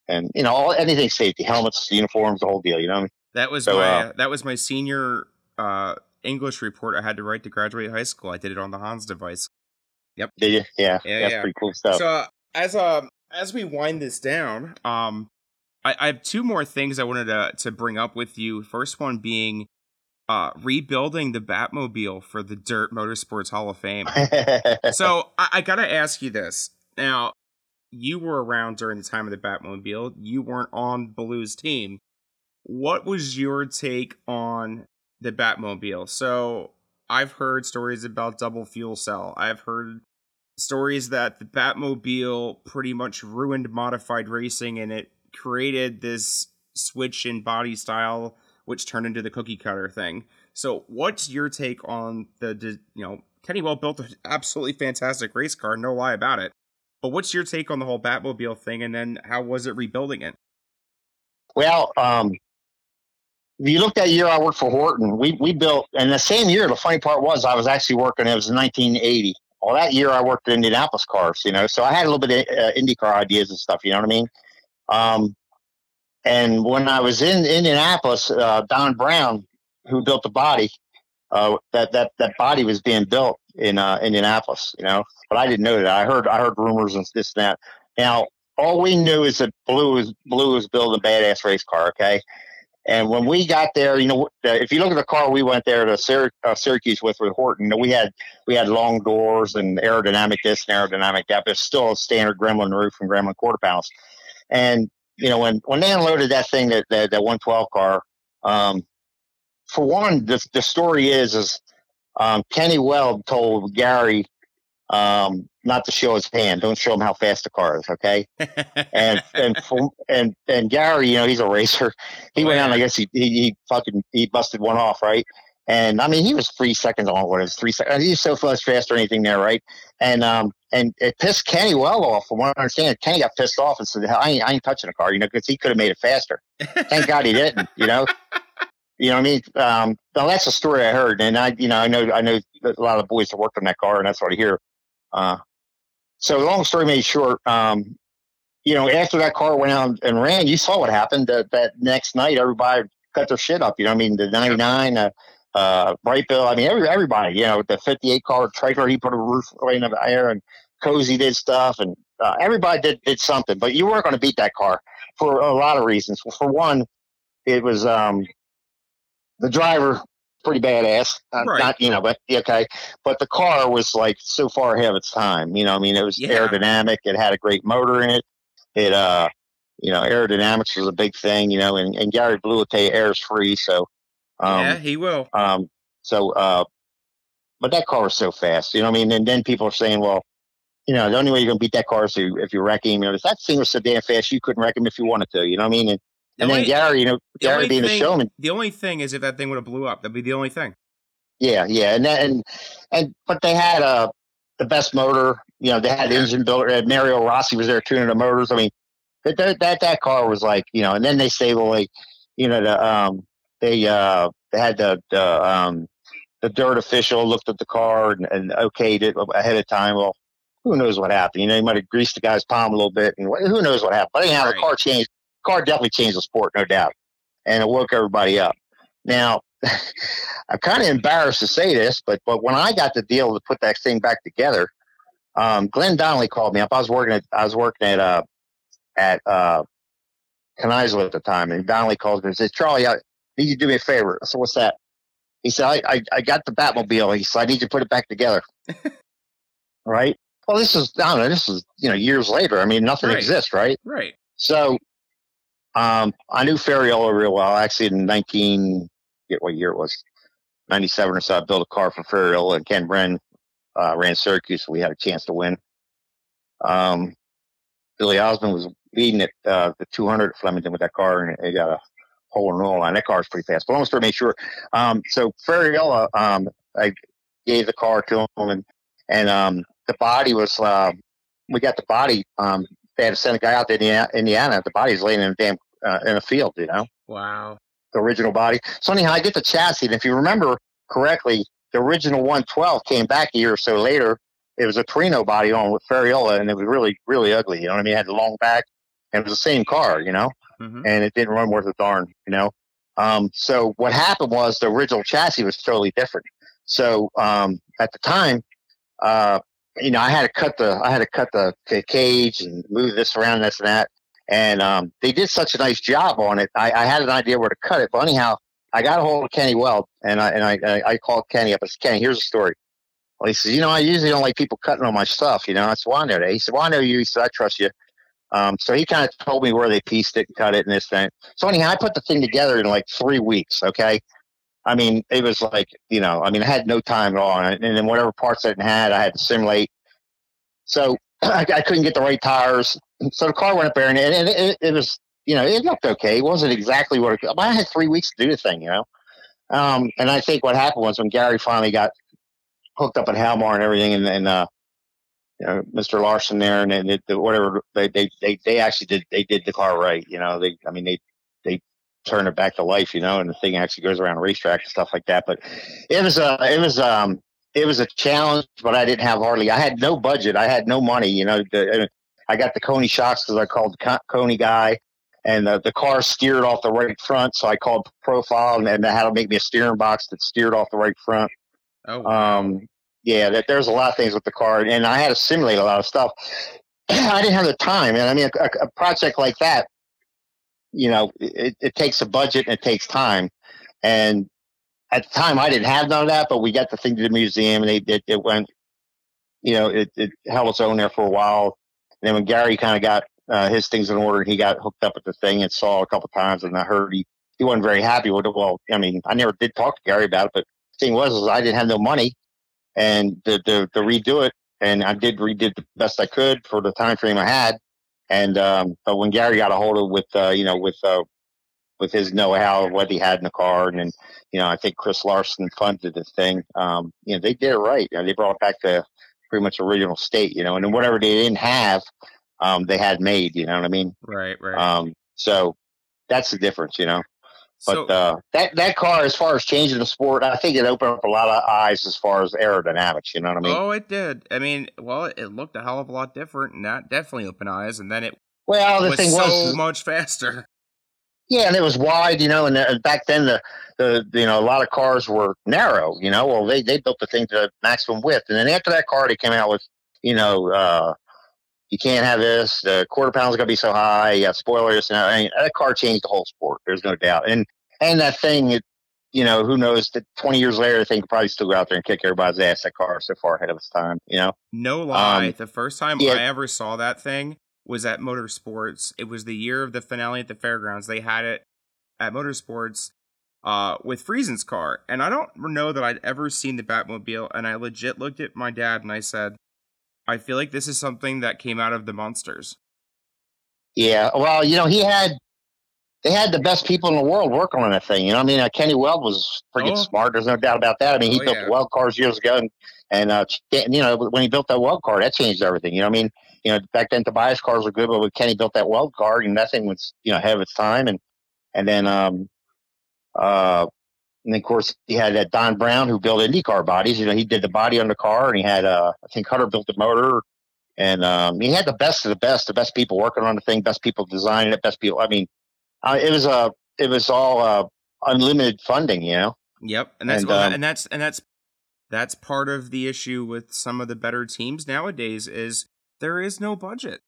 and you know all anything safety, helmets, uniforms, the whole deal. You know. That was so, my uh, that was my senior uh, English report I had to write to graduate high school. I did it on the Hans device. Yep. Did you? Yeah. yeah that's yeah. pretty cool stuff. So uh, as a as we wind this down, um, I, I have two more things I wanted to to bring up with you. First one being uh, rebuilding the Batmobile for the Dirt Motorsports Hall of Fame. (laughs) so I, I, gotta ask you this. Now, you were around during the time of the Batmobile. You weren't on Balough's team. What was your take on the Batmobile? So I've heard stories about double fuel cell. I've heard stories that the Batmobile pretty much ruined modified racing and it created this switch in body style which turned into the cookie cutter thing. So, what's your take on the, you know, Kenny Weld built an absolutely fantastic race car, no lie about it. But what's your take on the whole Batmobile thing, and then how was it rebuilding it? Well, um, you look that year I worked for Horton, we we built, and the same year. The funny part was I was actually working. It was 1980. Well, that year I worked at Indianapolis cars, you know, so I had a little bit of uh, IndyCar ideas and stuff. You know what I mean? Um, and when I was in Indianapolis, uh, Don Brown, who built the body, uh, that that that body was being built in uh, Indianapolis, you know. But I didn't know that. I heard I heard rumors and this and that. Now all we knew is that Balough was Balough was building a badass race car. Okay, and when we got there, you know, if you look at the car we went there to uh, Syracuse with with Horton, we had we had long doors and aerodynamic this and aerodynamic that, but it's still a standard Gremlin roof and Gremlin quarter panels. And you know, when when they unloaded that thing, that that, that 112 car, um, for one, the the story is is um, Kenny Weld told Gary um, not to show his hand. Don't show him how fast the car is, okay? and and (laughs) for, and and Gary, you know, he's a racer. He oh, went out. I guess he, he, he fucking he busted one off, right? And I mean, he was three seconds on what is three seconds. He's so much faster or anything there, right? And um and it pissed Kenny Weld off. From what I understand, Kenny got pissed off and said, "I ain't, I ain't touching the car," you know, because he could have made it faster. Thank God he didn't, you know. (laughs) You know what I mean? Um, now that's a story I heard, and I, you know, I know, I know a lot of the boys that worked on that car, and that's what I hear. Uh, so long story made short, um, you know, after that car went out and ran, you saw what happened. That that next night, everybody cut their shit up. You know, I mean, the '99, uh, uh, Brightbill. I mean, every, everybody, you know, the 58 car trailer, he put a roof in the air and Cozy did stuff and uh, everybody did, did something, but you weren't going to beat that car for a lot of reasons. For one, it was, um, the driver pretty badass. Uh, Right. Not, you know, but okay. But the car was like so far ahead of its time. You know, I mean, it was Yeah. aerodynamic. It had a great motor in it. It, uh, you know, aerodynamics was a big thing, you know, and, and Gary Balough will tell you air's free. So, um, yeah, he will. um, so, uh, but that car was so fast, you know I mean? And then people are saying, well, you know, the only way you're going to beat that car is if you- wreck him. You know, if that thing was so damn fast, you couldn't wreck him if you wanted to, you know what I mean? And, The and then only- Gary, you know, Gary being thing- a showman, The only thing is if that thing would have blew up, that'd be the only thing. Yeah, yeah, and that, and and but they had uh the best motor. You know, they had engine builder. uh, Mario Rossi was there tuning the motors. I mean, that that that, that car was like you know. And then they say, well, like you know, the um they uh they had the the um the dirt official looked at the car and, and okayed it ahead of time. Well, who knows what happened? You know, he might have greased the guy's palm a little bit, and who knows what happened. But anyhow, Right. the car changed. Car definitely changed the sport, no doubt, and it woke everybody up. Now, (laughs) I'm kind of embarrassed to say this, but but when I got the deal to put that thing back together, um, Glenn Donnelly called me up. I was working at I was working at uh at uh Canizal at the time, and Donnelly calls me and says, "Charlie, I need you to do me a favor." I said, "What's that?" He said, "I I, I got the Batmobile." He said, "I need you to put it back together." (laughs) right. Well, this is I don't know. This is you know years later. I mean, nothing Right. exists, right? Right. So, um, I knew Ferriola real well. Actually, in 19, get what year it was, 97 or so, I built a car for Ferriola and Ken Bren, uh, ran Syracuse. So we had a chance to win. Um, Billy Osmun was leading at, uh, the 200 at Flemington with that car and it got a hole in the line. That car was pretty fast, but I almost to make sure. Um, so Ferriola, um, I gave the car to him and, and, um, the body was, uh, we got the body, um, they had to send a guy out to Indiana. Indiana. The body's laying in a damn uh, in a field, you know, Wow. the original body. So anyhow, I get the chassis, and if you remember correctly, the original 112 came back a year or so later. It was a Torino body on with Ferriola, and it was really, really ugly. You know what I mean? It had the long back, and it was the same car, you know, hmm and it didn't run worth a darn, you know. Um, so what happened was the original chassis was totally different. So um, at the time, uh, you know, I had to cut the I had to cut the, the cage and move this around, this and that. And um, they did such a nice job on it. I, I had an idea where to cut it, but anyhow, I got a hold of Kenny Weld, and I and I, I, called Kenny up. I said, Kenny, here's the story. Well, he says, you know, I usually don't like people cutting on my stuff. You know, said, well, I know that. He said, well, I know you. He said, I trust you. Um, so he kind of told me where they pieced it and cut it and this thing. So anyhow, I put the thing together in like three weeks. Okay. I mean, it was like, you know, I mean, I had no time at all. And, and then whatever parts I didn't had, I had to simulate. So (clears throat) I, I couldn't get the right tires. So the car went up there and, it, it, it was, you know, it looked okay. It wasn't exactly what it, I had three weeks to do the thing, you know? Um, and I think what happened was when Gary finally got hooked up at Halmar and everything and, and, uh, you know, Mr. Larson there and, and it, whatever they, they, they, they actually did, they did the car right. You know, they, I mean, they, they turned it back to life, you know, and the thing actually goes around a racetrack and stuff like that. But it was, uh, it was, um, it was a challenge, but I didn't have hardly, I had no budget. I had no money, you know, I got the Koni shocks because I called the Koni guy and the, the car steered off the right front. So I called profile and, and they had to make me a steering box that steered off the right front. Oh. wow. Um, yeah, that there's a lot of things with the car, and I had to simulate a lot of stuff. (clears throat) I didn't have the time, and I mean, a, a project like that, you know, it, it takes a budget and it takes time. And at the time, I didn't have none of that, but we got the thing to the museum, and they it, it went, you know, it, it held its own there for a while. And then when Gary kind of got uh, his things in order, he got hooked up at the thing and saw a couple times, and I heard he he wasn't very happy with it. Well, I mean, I never did talk to Gary about it, but the thing was, is I didn't have no money and to, to, to redo it. And I did redid the best I could for the time frame I had. And um, but when Gary got a hold of with uh, you know with uh, with his know-how of what he had in the car, and then you know I think Chris Larson funded the thing. Um, you know they did it right. You know, they brought it back to pretty much original state. You know, and then whatever they didn't have, um, they had made. You know what I mean? right. Right. Um, so that's the difference. You know. But so, uh, that that car, as far as changing the sport, I think it opened up a lot of eyes as far as aerodynamics. You know what I mean? oh, it did. I mean, well, it looked a hell of a lot different, and that definitely opened eyes. And then it well, the was thing so was, much faster. Yeah, and it was wide, you know, and uh, back then the, the you know a lot of cars were narrow, you know. Well, they they built the thing to maximum width, and then after that car, they came out with, you know, uh, you can't have this. The quarter pound's gonna be so high. You have spoilers, and I mean, that car changed the whole sport. There's no doubt, and and that thing, it, you know, who knows? That 20 years later, the thing could probably still go out there and kick everybody's ass. That car so far ahead of its time, you know. No lie, Um, the first time yeah. I ever saw that thing was at Motorsports. It was the year of the finale at the fairgrounds. They had it at Motorsports uh, with Friesen's car, and I don't know that I'd ever seen the Batmobile. And I legit looked at my dad and I said, "I feel like this is something that came out of the monsters." Yeah, well, you know, he had they had the best people in the world working on that thing. You know, I mean, uh, Kenny Weld was freaking Oh. smart. There's no doubt about that. I mean, he Oh, built yeah. the Weld cars years ago, and, and uh, you know, when he built that Weld car, that changed everything. You know, what I mean, you know, back then Tobias cars were good, but when Kenny built that Weld car, and that thing was you know ahead of its time. And and then um uh. And then of course, he had that Don Brown who built IndyCar bodies. You know, he did the body on the car, and he had, uh, I think, Hunter built the motor, and um, he had the best of the best, the best people working on the thing, best people designing it, best people. I mean, uh, it was a, it was all uh, unlimited funding, you know. Yep, and that's And, well, um, and that's and that's that's part of the issue with some of the better teams nowadays is there is no budget.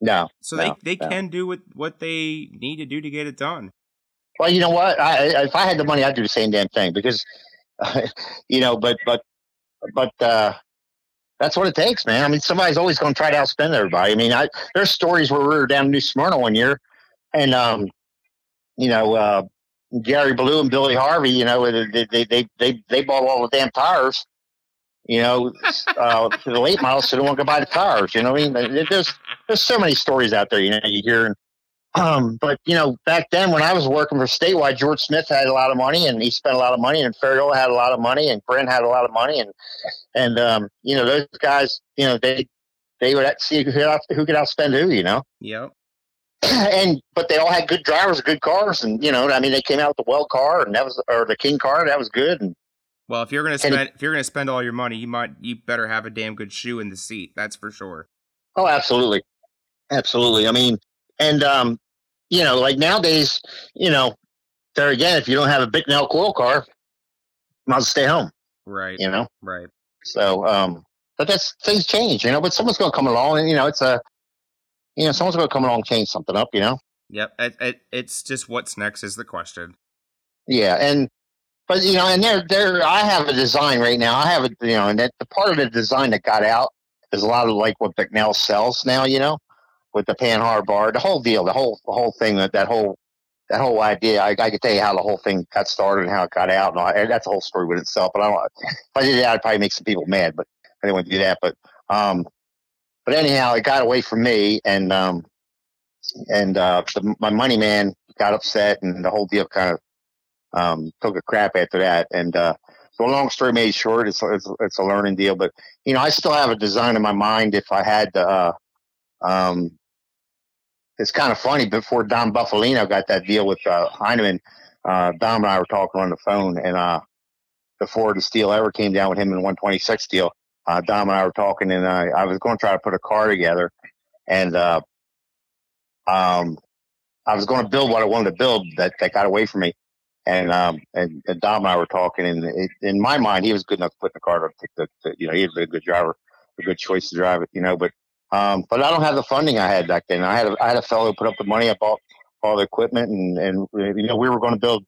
No, So No, they, they no. can do what, what they need to do to get it done. well, you know what? I, I- if I had the money, I'd do the same damn thing because, (laughs) you know, but but but uh, that's what it takes, man. I mean, somebody's always going to try to outspend everybody. I mean, I there's stories where we were down in New Smyrna one year, and um, you know, uh, Gary Balough and Billy Harvey, you know, they they they they, they bought all the damn tires. You know, uh, for the late models, so they won't go buy the cars. You know what I mean? There's there's so many stories out there. You know, you hear. Um, but you know, back then when I was working for Statewide, George Smith had a lot of money, and he spent a lot of money, and Ferriola had a lot of money, and Brent had a lot of money, and and um, you know, those guys, you know, they they would see who could, out, who could outspend who, you know. Yep. (clears throat) and but they all had good drivers, good cars, and you know, I mean, they came out with the Weld car, and that was or the King car, that was good, and Well, if you're gonna spend if you're gonna spend all your money, you might you better have a damn good shoe in the seat. That's for sure. Oh, absolutely, absolutely. I mean, and um, you know, like nowadays, you know, there again, if you don't have a Bicknell coil car, might as stay home. Right. You know, Right. so um, but that's things change, you know. But someone's going to come along, and you know, it's a, you know, someone's going to come along and change something up, you know. Yep. It, it, it's just what's next is the question. Yeah, and but you know, and there, there, I have a design right now. I have a, you know, and that the part of the design that got out is a lot of like what Bicknell sells now. You know, with the Panhard bar, the whole deal, the whole, the whole thing, that that whole, that whole idea. I, I could tell you how the whole thing got started and how it got out, and, all, and that's a whole story with itself. But I don't. If I did that, I'd probably make some people mad. But I didn't want to do that. But um, but anyhow, it got away from me, and um, and uh, the, my money man got upset, and the whole deal kind of um, took a crap after that. And uh, so, long story made short, it's, it's it's a learning deal. But you know, I still have a design in my mind. If I had, to, uh, um, it's kind of funny. Before Don Buffalino got that deal with uh, Heineman, uh, Dom and I were talking on the phone, and uh, before the steel ever came down with him in 126 deal, uh, Dom and I were talking, and I, I was going to try to put a car together, and uh, um, I was going to build what I wanted to build that, that got away from me. And, um, and, and Dom and I were talking and it, in my mind, he was good enough to put in the car to, to, to, you know, he was a good driver, a good choice to drive it, you know, but, um, but I don't have the funding I had back then. I had a, I had a fellow put up the money. I bought all the equipment and, and, you know, we were going to build,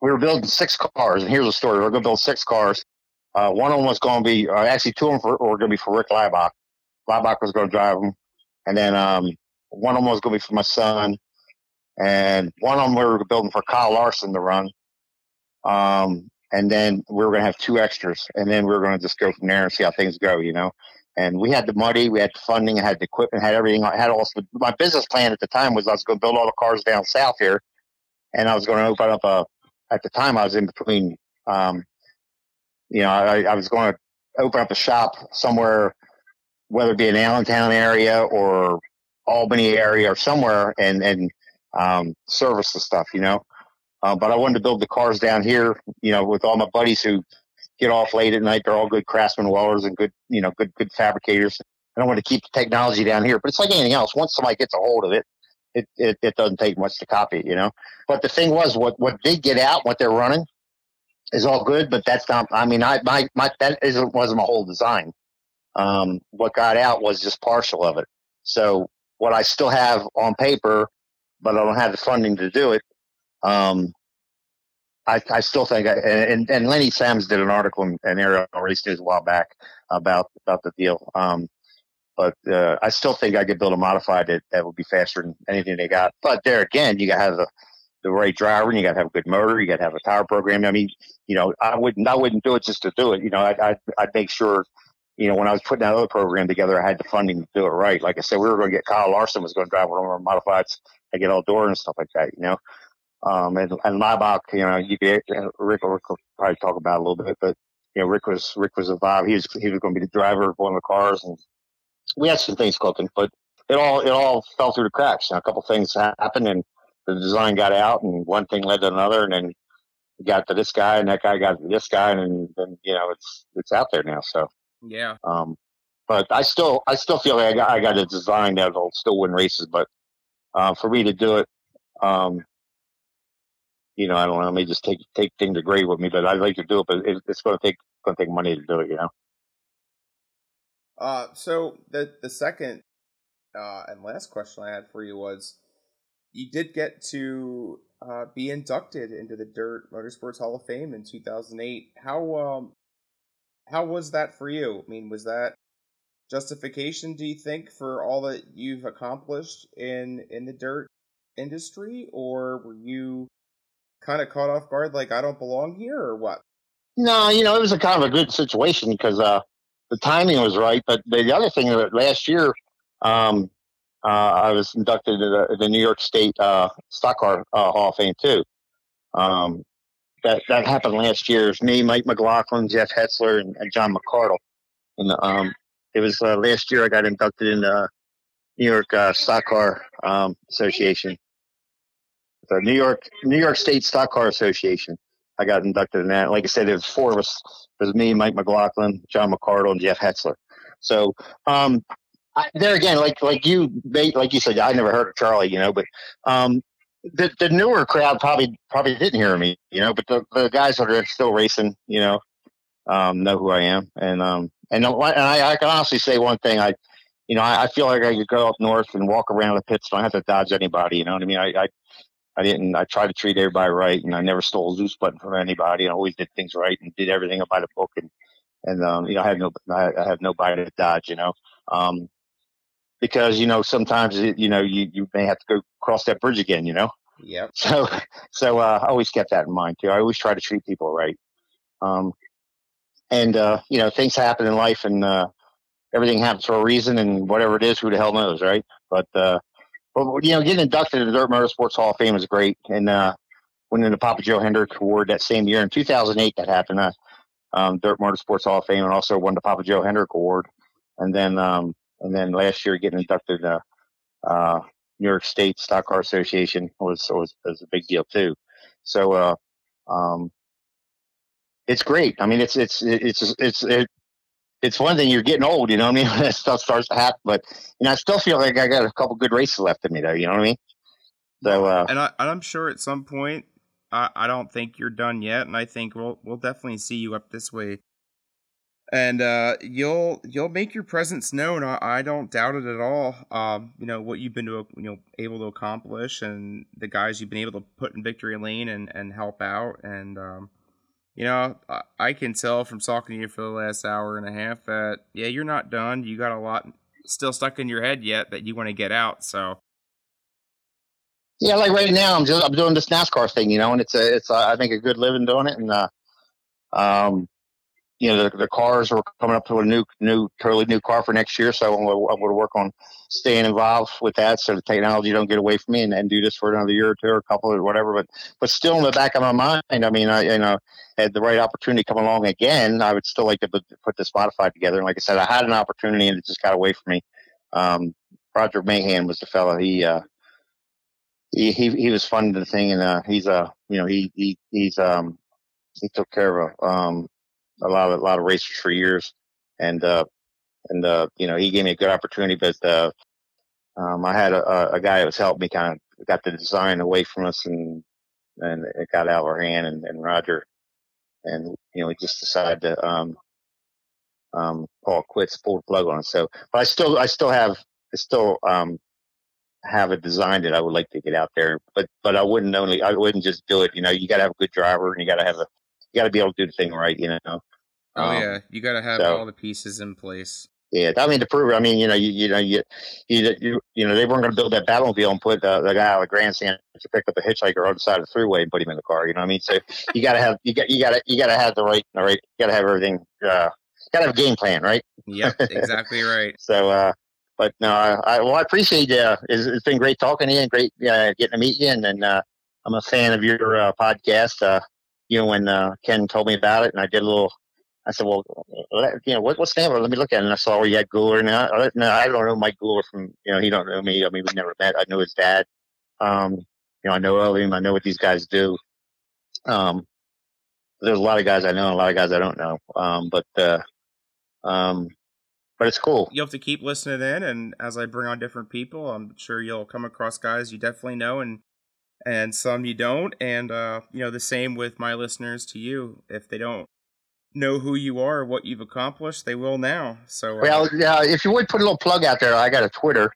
we were building six cars and here's the story. We are going to build six cars. Uh, one of them was going to be, uh, actually two of them for, were going to be for Rick Laubach. Laubach was going to drive them. And then, um, one of them was going to be for my son and one of them we were building for Kyle Larson to run. Um, and then we were going to have two extras, and then we were going to just go from there and see how things go, you know. And we had the money, we had the funding, I had the equipment, had everything. I had all. my business plan at the time was I was going to build all the cars down south here, and I was going to open up a. At the time, I was in between. Um, you know, I, I was going to open up a shop somewhere, whether it be in Allentown area or Albany area or somewhere, and and um, service the stuff, you know. Uh, but I wanted to build the cars down here, you know, with all my buddies who get off late at night. They're all good craftsmen, welders and good, you know, good good fabricators. And I wanted to keep the technology down here. But it's like anything else. Once somebody gets a hold of it it, it, it doesn't take much to copy it, you know. But the thing was, what what did get out, what they're running, is all good. But that's not. I mean, I my my that isn't wasn't my whole design. Um, what got out was just partial of it. So what I still have on paper, but I don't have the funding to do it. Um, I, I still think, I, and, and Lenny Sams did an article in, in Aerial Race News a while back about about the deal. Um, but uh, I still think I could build a modified that, that would be faster than anything they got. But there again, you got to have the, the right driver, and you got to have a good motor. You got to have a tire program. I mean, you know, I wouldn't I wouldn't do it just to do it. You know, I'd I'd, I'd make sure. You know, when I was putting that other program together, I had the funding to do it right. Like I said, we were going to get Kyle Larson was going to drive one of our modifieds and get all door and stuff like that. You know, um, and and Laubach, you know, you could Rick, Rick will probably talk about a little bit, but you know, Rick was Rick was involved. He was he was going to be the driver of one of the cars, and we had some things cooking, but it all it all fell through the cracks. You know, a couple things happened, and the design got out, and one thing led to another, and then got to this guy, and that guy got to this guy, and then you know it's it's out there now. So yeah. Um, but I still I still feel like I got I got a design that'll still win races, but uh, for me to do it, um, you know, I don't know, I may just take take things to grade with me, but I'd like to do it, but it, it's going to take going to take money to do it, you know. Uh, so the the second uh, and last question I had for you was, you did get to uh, be inducted into the Dirt Motorsports Hall of Fame in 2008. How um, how was that for you? I mean, was that justification? Do you think for all that you've accomplished in in the dirt industry, or were you kind of caught off guard, like I don't belong here, or what? No, you know, it was a kind of a good situation because uh, the timing was right. But the other thing that last year, um, uh, I was inducted to the, the New York State uh, Stock Car uh, Hall of Fame too. Um, that that happened last year. It was me, Mike McLaughlin, Jeff Heotzler, and, and John McCardle. And um, it was uh, last year I got inducted in the New York uh, Stock Car um, Association, the New York New York State Stock Car Association. I got inducted in that. Like I said, it was four of us. It was me, Mike McLaughlin, John McCardle, and Jeff Heotzler. So um, I, there again, like like you, like you said, I never heard of Charlie, you know, but um, the the newer crowd probably probably didn't hear me, you know, but the, the guys that are still racing, you know, um, know who I am, and um, and, and I, I can honestly say one thing, I, you know, I, I feel like I could go up north and walk around the pits, don't have to dodge anybody, you know what I mean? I, I I didn't. I tried to treat everybody right, and I never stole a loose button from anybody. I always did things right and did everything by the book. And and um, you know, I had no, I have nobody to dodge. You know, um, because you know sometimes it, you know you you may have to go cross that bridge again. You know. Yeah. So (laughs) so uh, I always kept that in mind too. I always try to treat people right. Um, and uh, you know, things happen in life, and uh, everything happens for a reason, and whatever it is, who the hell knows, right? But uh, but you know, getting inducted into the Dirt Motorsports Hall of Fame is great, and uh, winning the Papa Joe Hendrick Award that same year in 2008 that happened. Uh, um, Dirt Motorsports Hall of Fame, and also won the Papa Joe Hendrick Award, and then um, and then last year getting inducted to uh, New York State Stock Car Association was was, was a big deal too. So uh, um, it's great. I mean, it's it's it's it's it, it's one thing you're getting old, you know what I mean? (laughs) that stuff starts to happen, but you know, I still feel like I got a couple good races left in me there. You know what I mean? So, uh, and I, I'm sure at some point, I, I don't think you're done yet, and I think we'll we'll definitely see you up this way, and uh, you'll you'll make your presence known. I, I don't doubt it at all. Um, you know what you've been to, you know able to accomplish, and the guys you've been able to put in victory lane and and help out, and um, you know, I can tell from talking to you for the last hour and a half that yeah, you're not done. You got a lot still stuck in your head yet that you want to get out. So yeah, like right now, I'm just I'm doing this NASCAR thing, you know, and it's a it's a, I think a good living doing it, and uh, um, you know, the, the cars are coming up to a new, new, totally new car for next year. So I'm going to work on staying involved with that, so the technology don't get away from me, and, and do this for another year or two, or a couple, or whatever. But, but still in the back of my mind, I mean, I, you know, had the right opportunity come along again, I would still like to put this modified together. And like I said, I had an opportunity, and it just got away from me. Um, Roger Mahan was the fellow. He, uh, he, he, he was funding the thing, and uh, he's uh, you know, he, he, he's um, he took care of a um a lot of a lot of racers for years, and uh, and uh, you know he gave me a good opportunity, but uh, um, I had a, a guy that was helping me kind of got the design away from us and, and it got out of our hand and, and Roger and, you know, we just decided to, um, um, call quits, pull the plug on it. So, but I still, I still have, I still, um, have a design that I would like to get out there, but, but I wouldn't only, I wouldn't just do it. You know, you got to have a good driver and you got to have a, you got to be able to do the thing right, you know? Oh Um, yeah, you got to have so- all the pieces in place. Yeah, I mean to prove it. I mean, you know, you you know, you you you, you know, they weren't going to build that Batmobile and put uh, the guy out of the grandstand to pick up a hitchhiker on the side of the freeway and put him in the car. You know what I mean? So you got to have you got you got to you got to have the right the right you got to have everything. Uh, got to have a game plan, right? Yep, (laughs) exactly right. So, uh, but no, I, I well, I appreciate uh, it's, it's been great talking to you and great uh, getting to meet you. And then uh, I'm a fan of your uh, podcast. Uh, you know, when uh, Ken told me about it, and I did a little. I said, well, let- you know, what, what's the name? Let me look at it. And I saw where you had Gular. And I, no, I don't know Mike Gular from, you know, he don't know me. I mean, we never met. I know his dad. Um, you know, I know of him. I know what these guys do. Um, there's a lot of guys I know and a lot of guys I don't know. Um, but, uh, um, but it's cool. You'll have to keep listening in, and as I bring on different people, I'm sure you'll come across guys you definitely know, and and some you don't. And uh, you know, the same with my listeners to you. If they don't know who you are or what you've accomplished, they will now. So uh, Well, yeah, if you would put a little plug out there, I got a Twitter,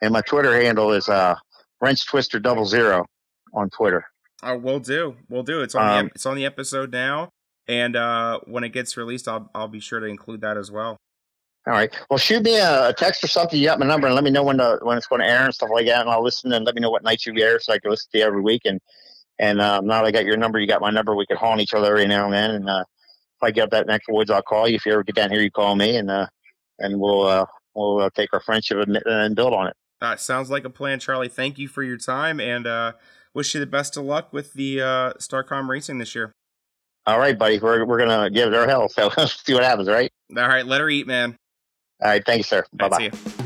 and my Twitter handle is uh, Wrench Twister Double Zero on Twitter. uh, we'll do, we'll do. It's on Um, the it's on the episode now, and uh, when it gets released, I'll I'll be sure to include that as well. All right. Well, shoot me a, text or something. You got my number, and let me know when the when it's going to air and stuff like that, and I'll listen and let me know what nights you air, so I can listen to you every week. And and um, now that I got your number, you got my number. We can haunt each other every now and then. And uh, I get up that neck of woods, I'll call you. If you ever get down here, you call me, and uh, and we'll uh, we'll uh, take our friendship and, and build on it. Uh, sounds like a plan, Charlie. Thank you for your time, and uh, wish you the best of luck with the uh, Starcom racing this year. All right, buddy. We're we're gonna give it our hell. So (laughs) see what happens. right? All right. let her eat, man. All right. Thanks, sir. Bye bye. right, see ya.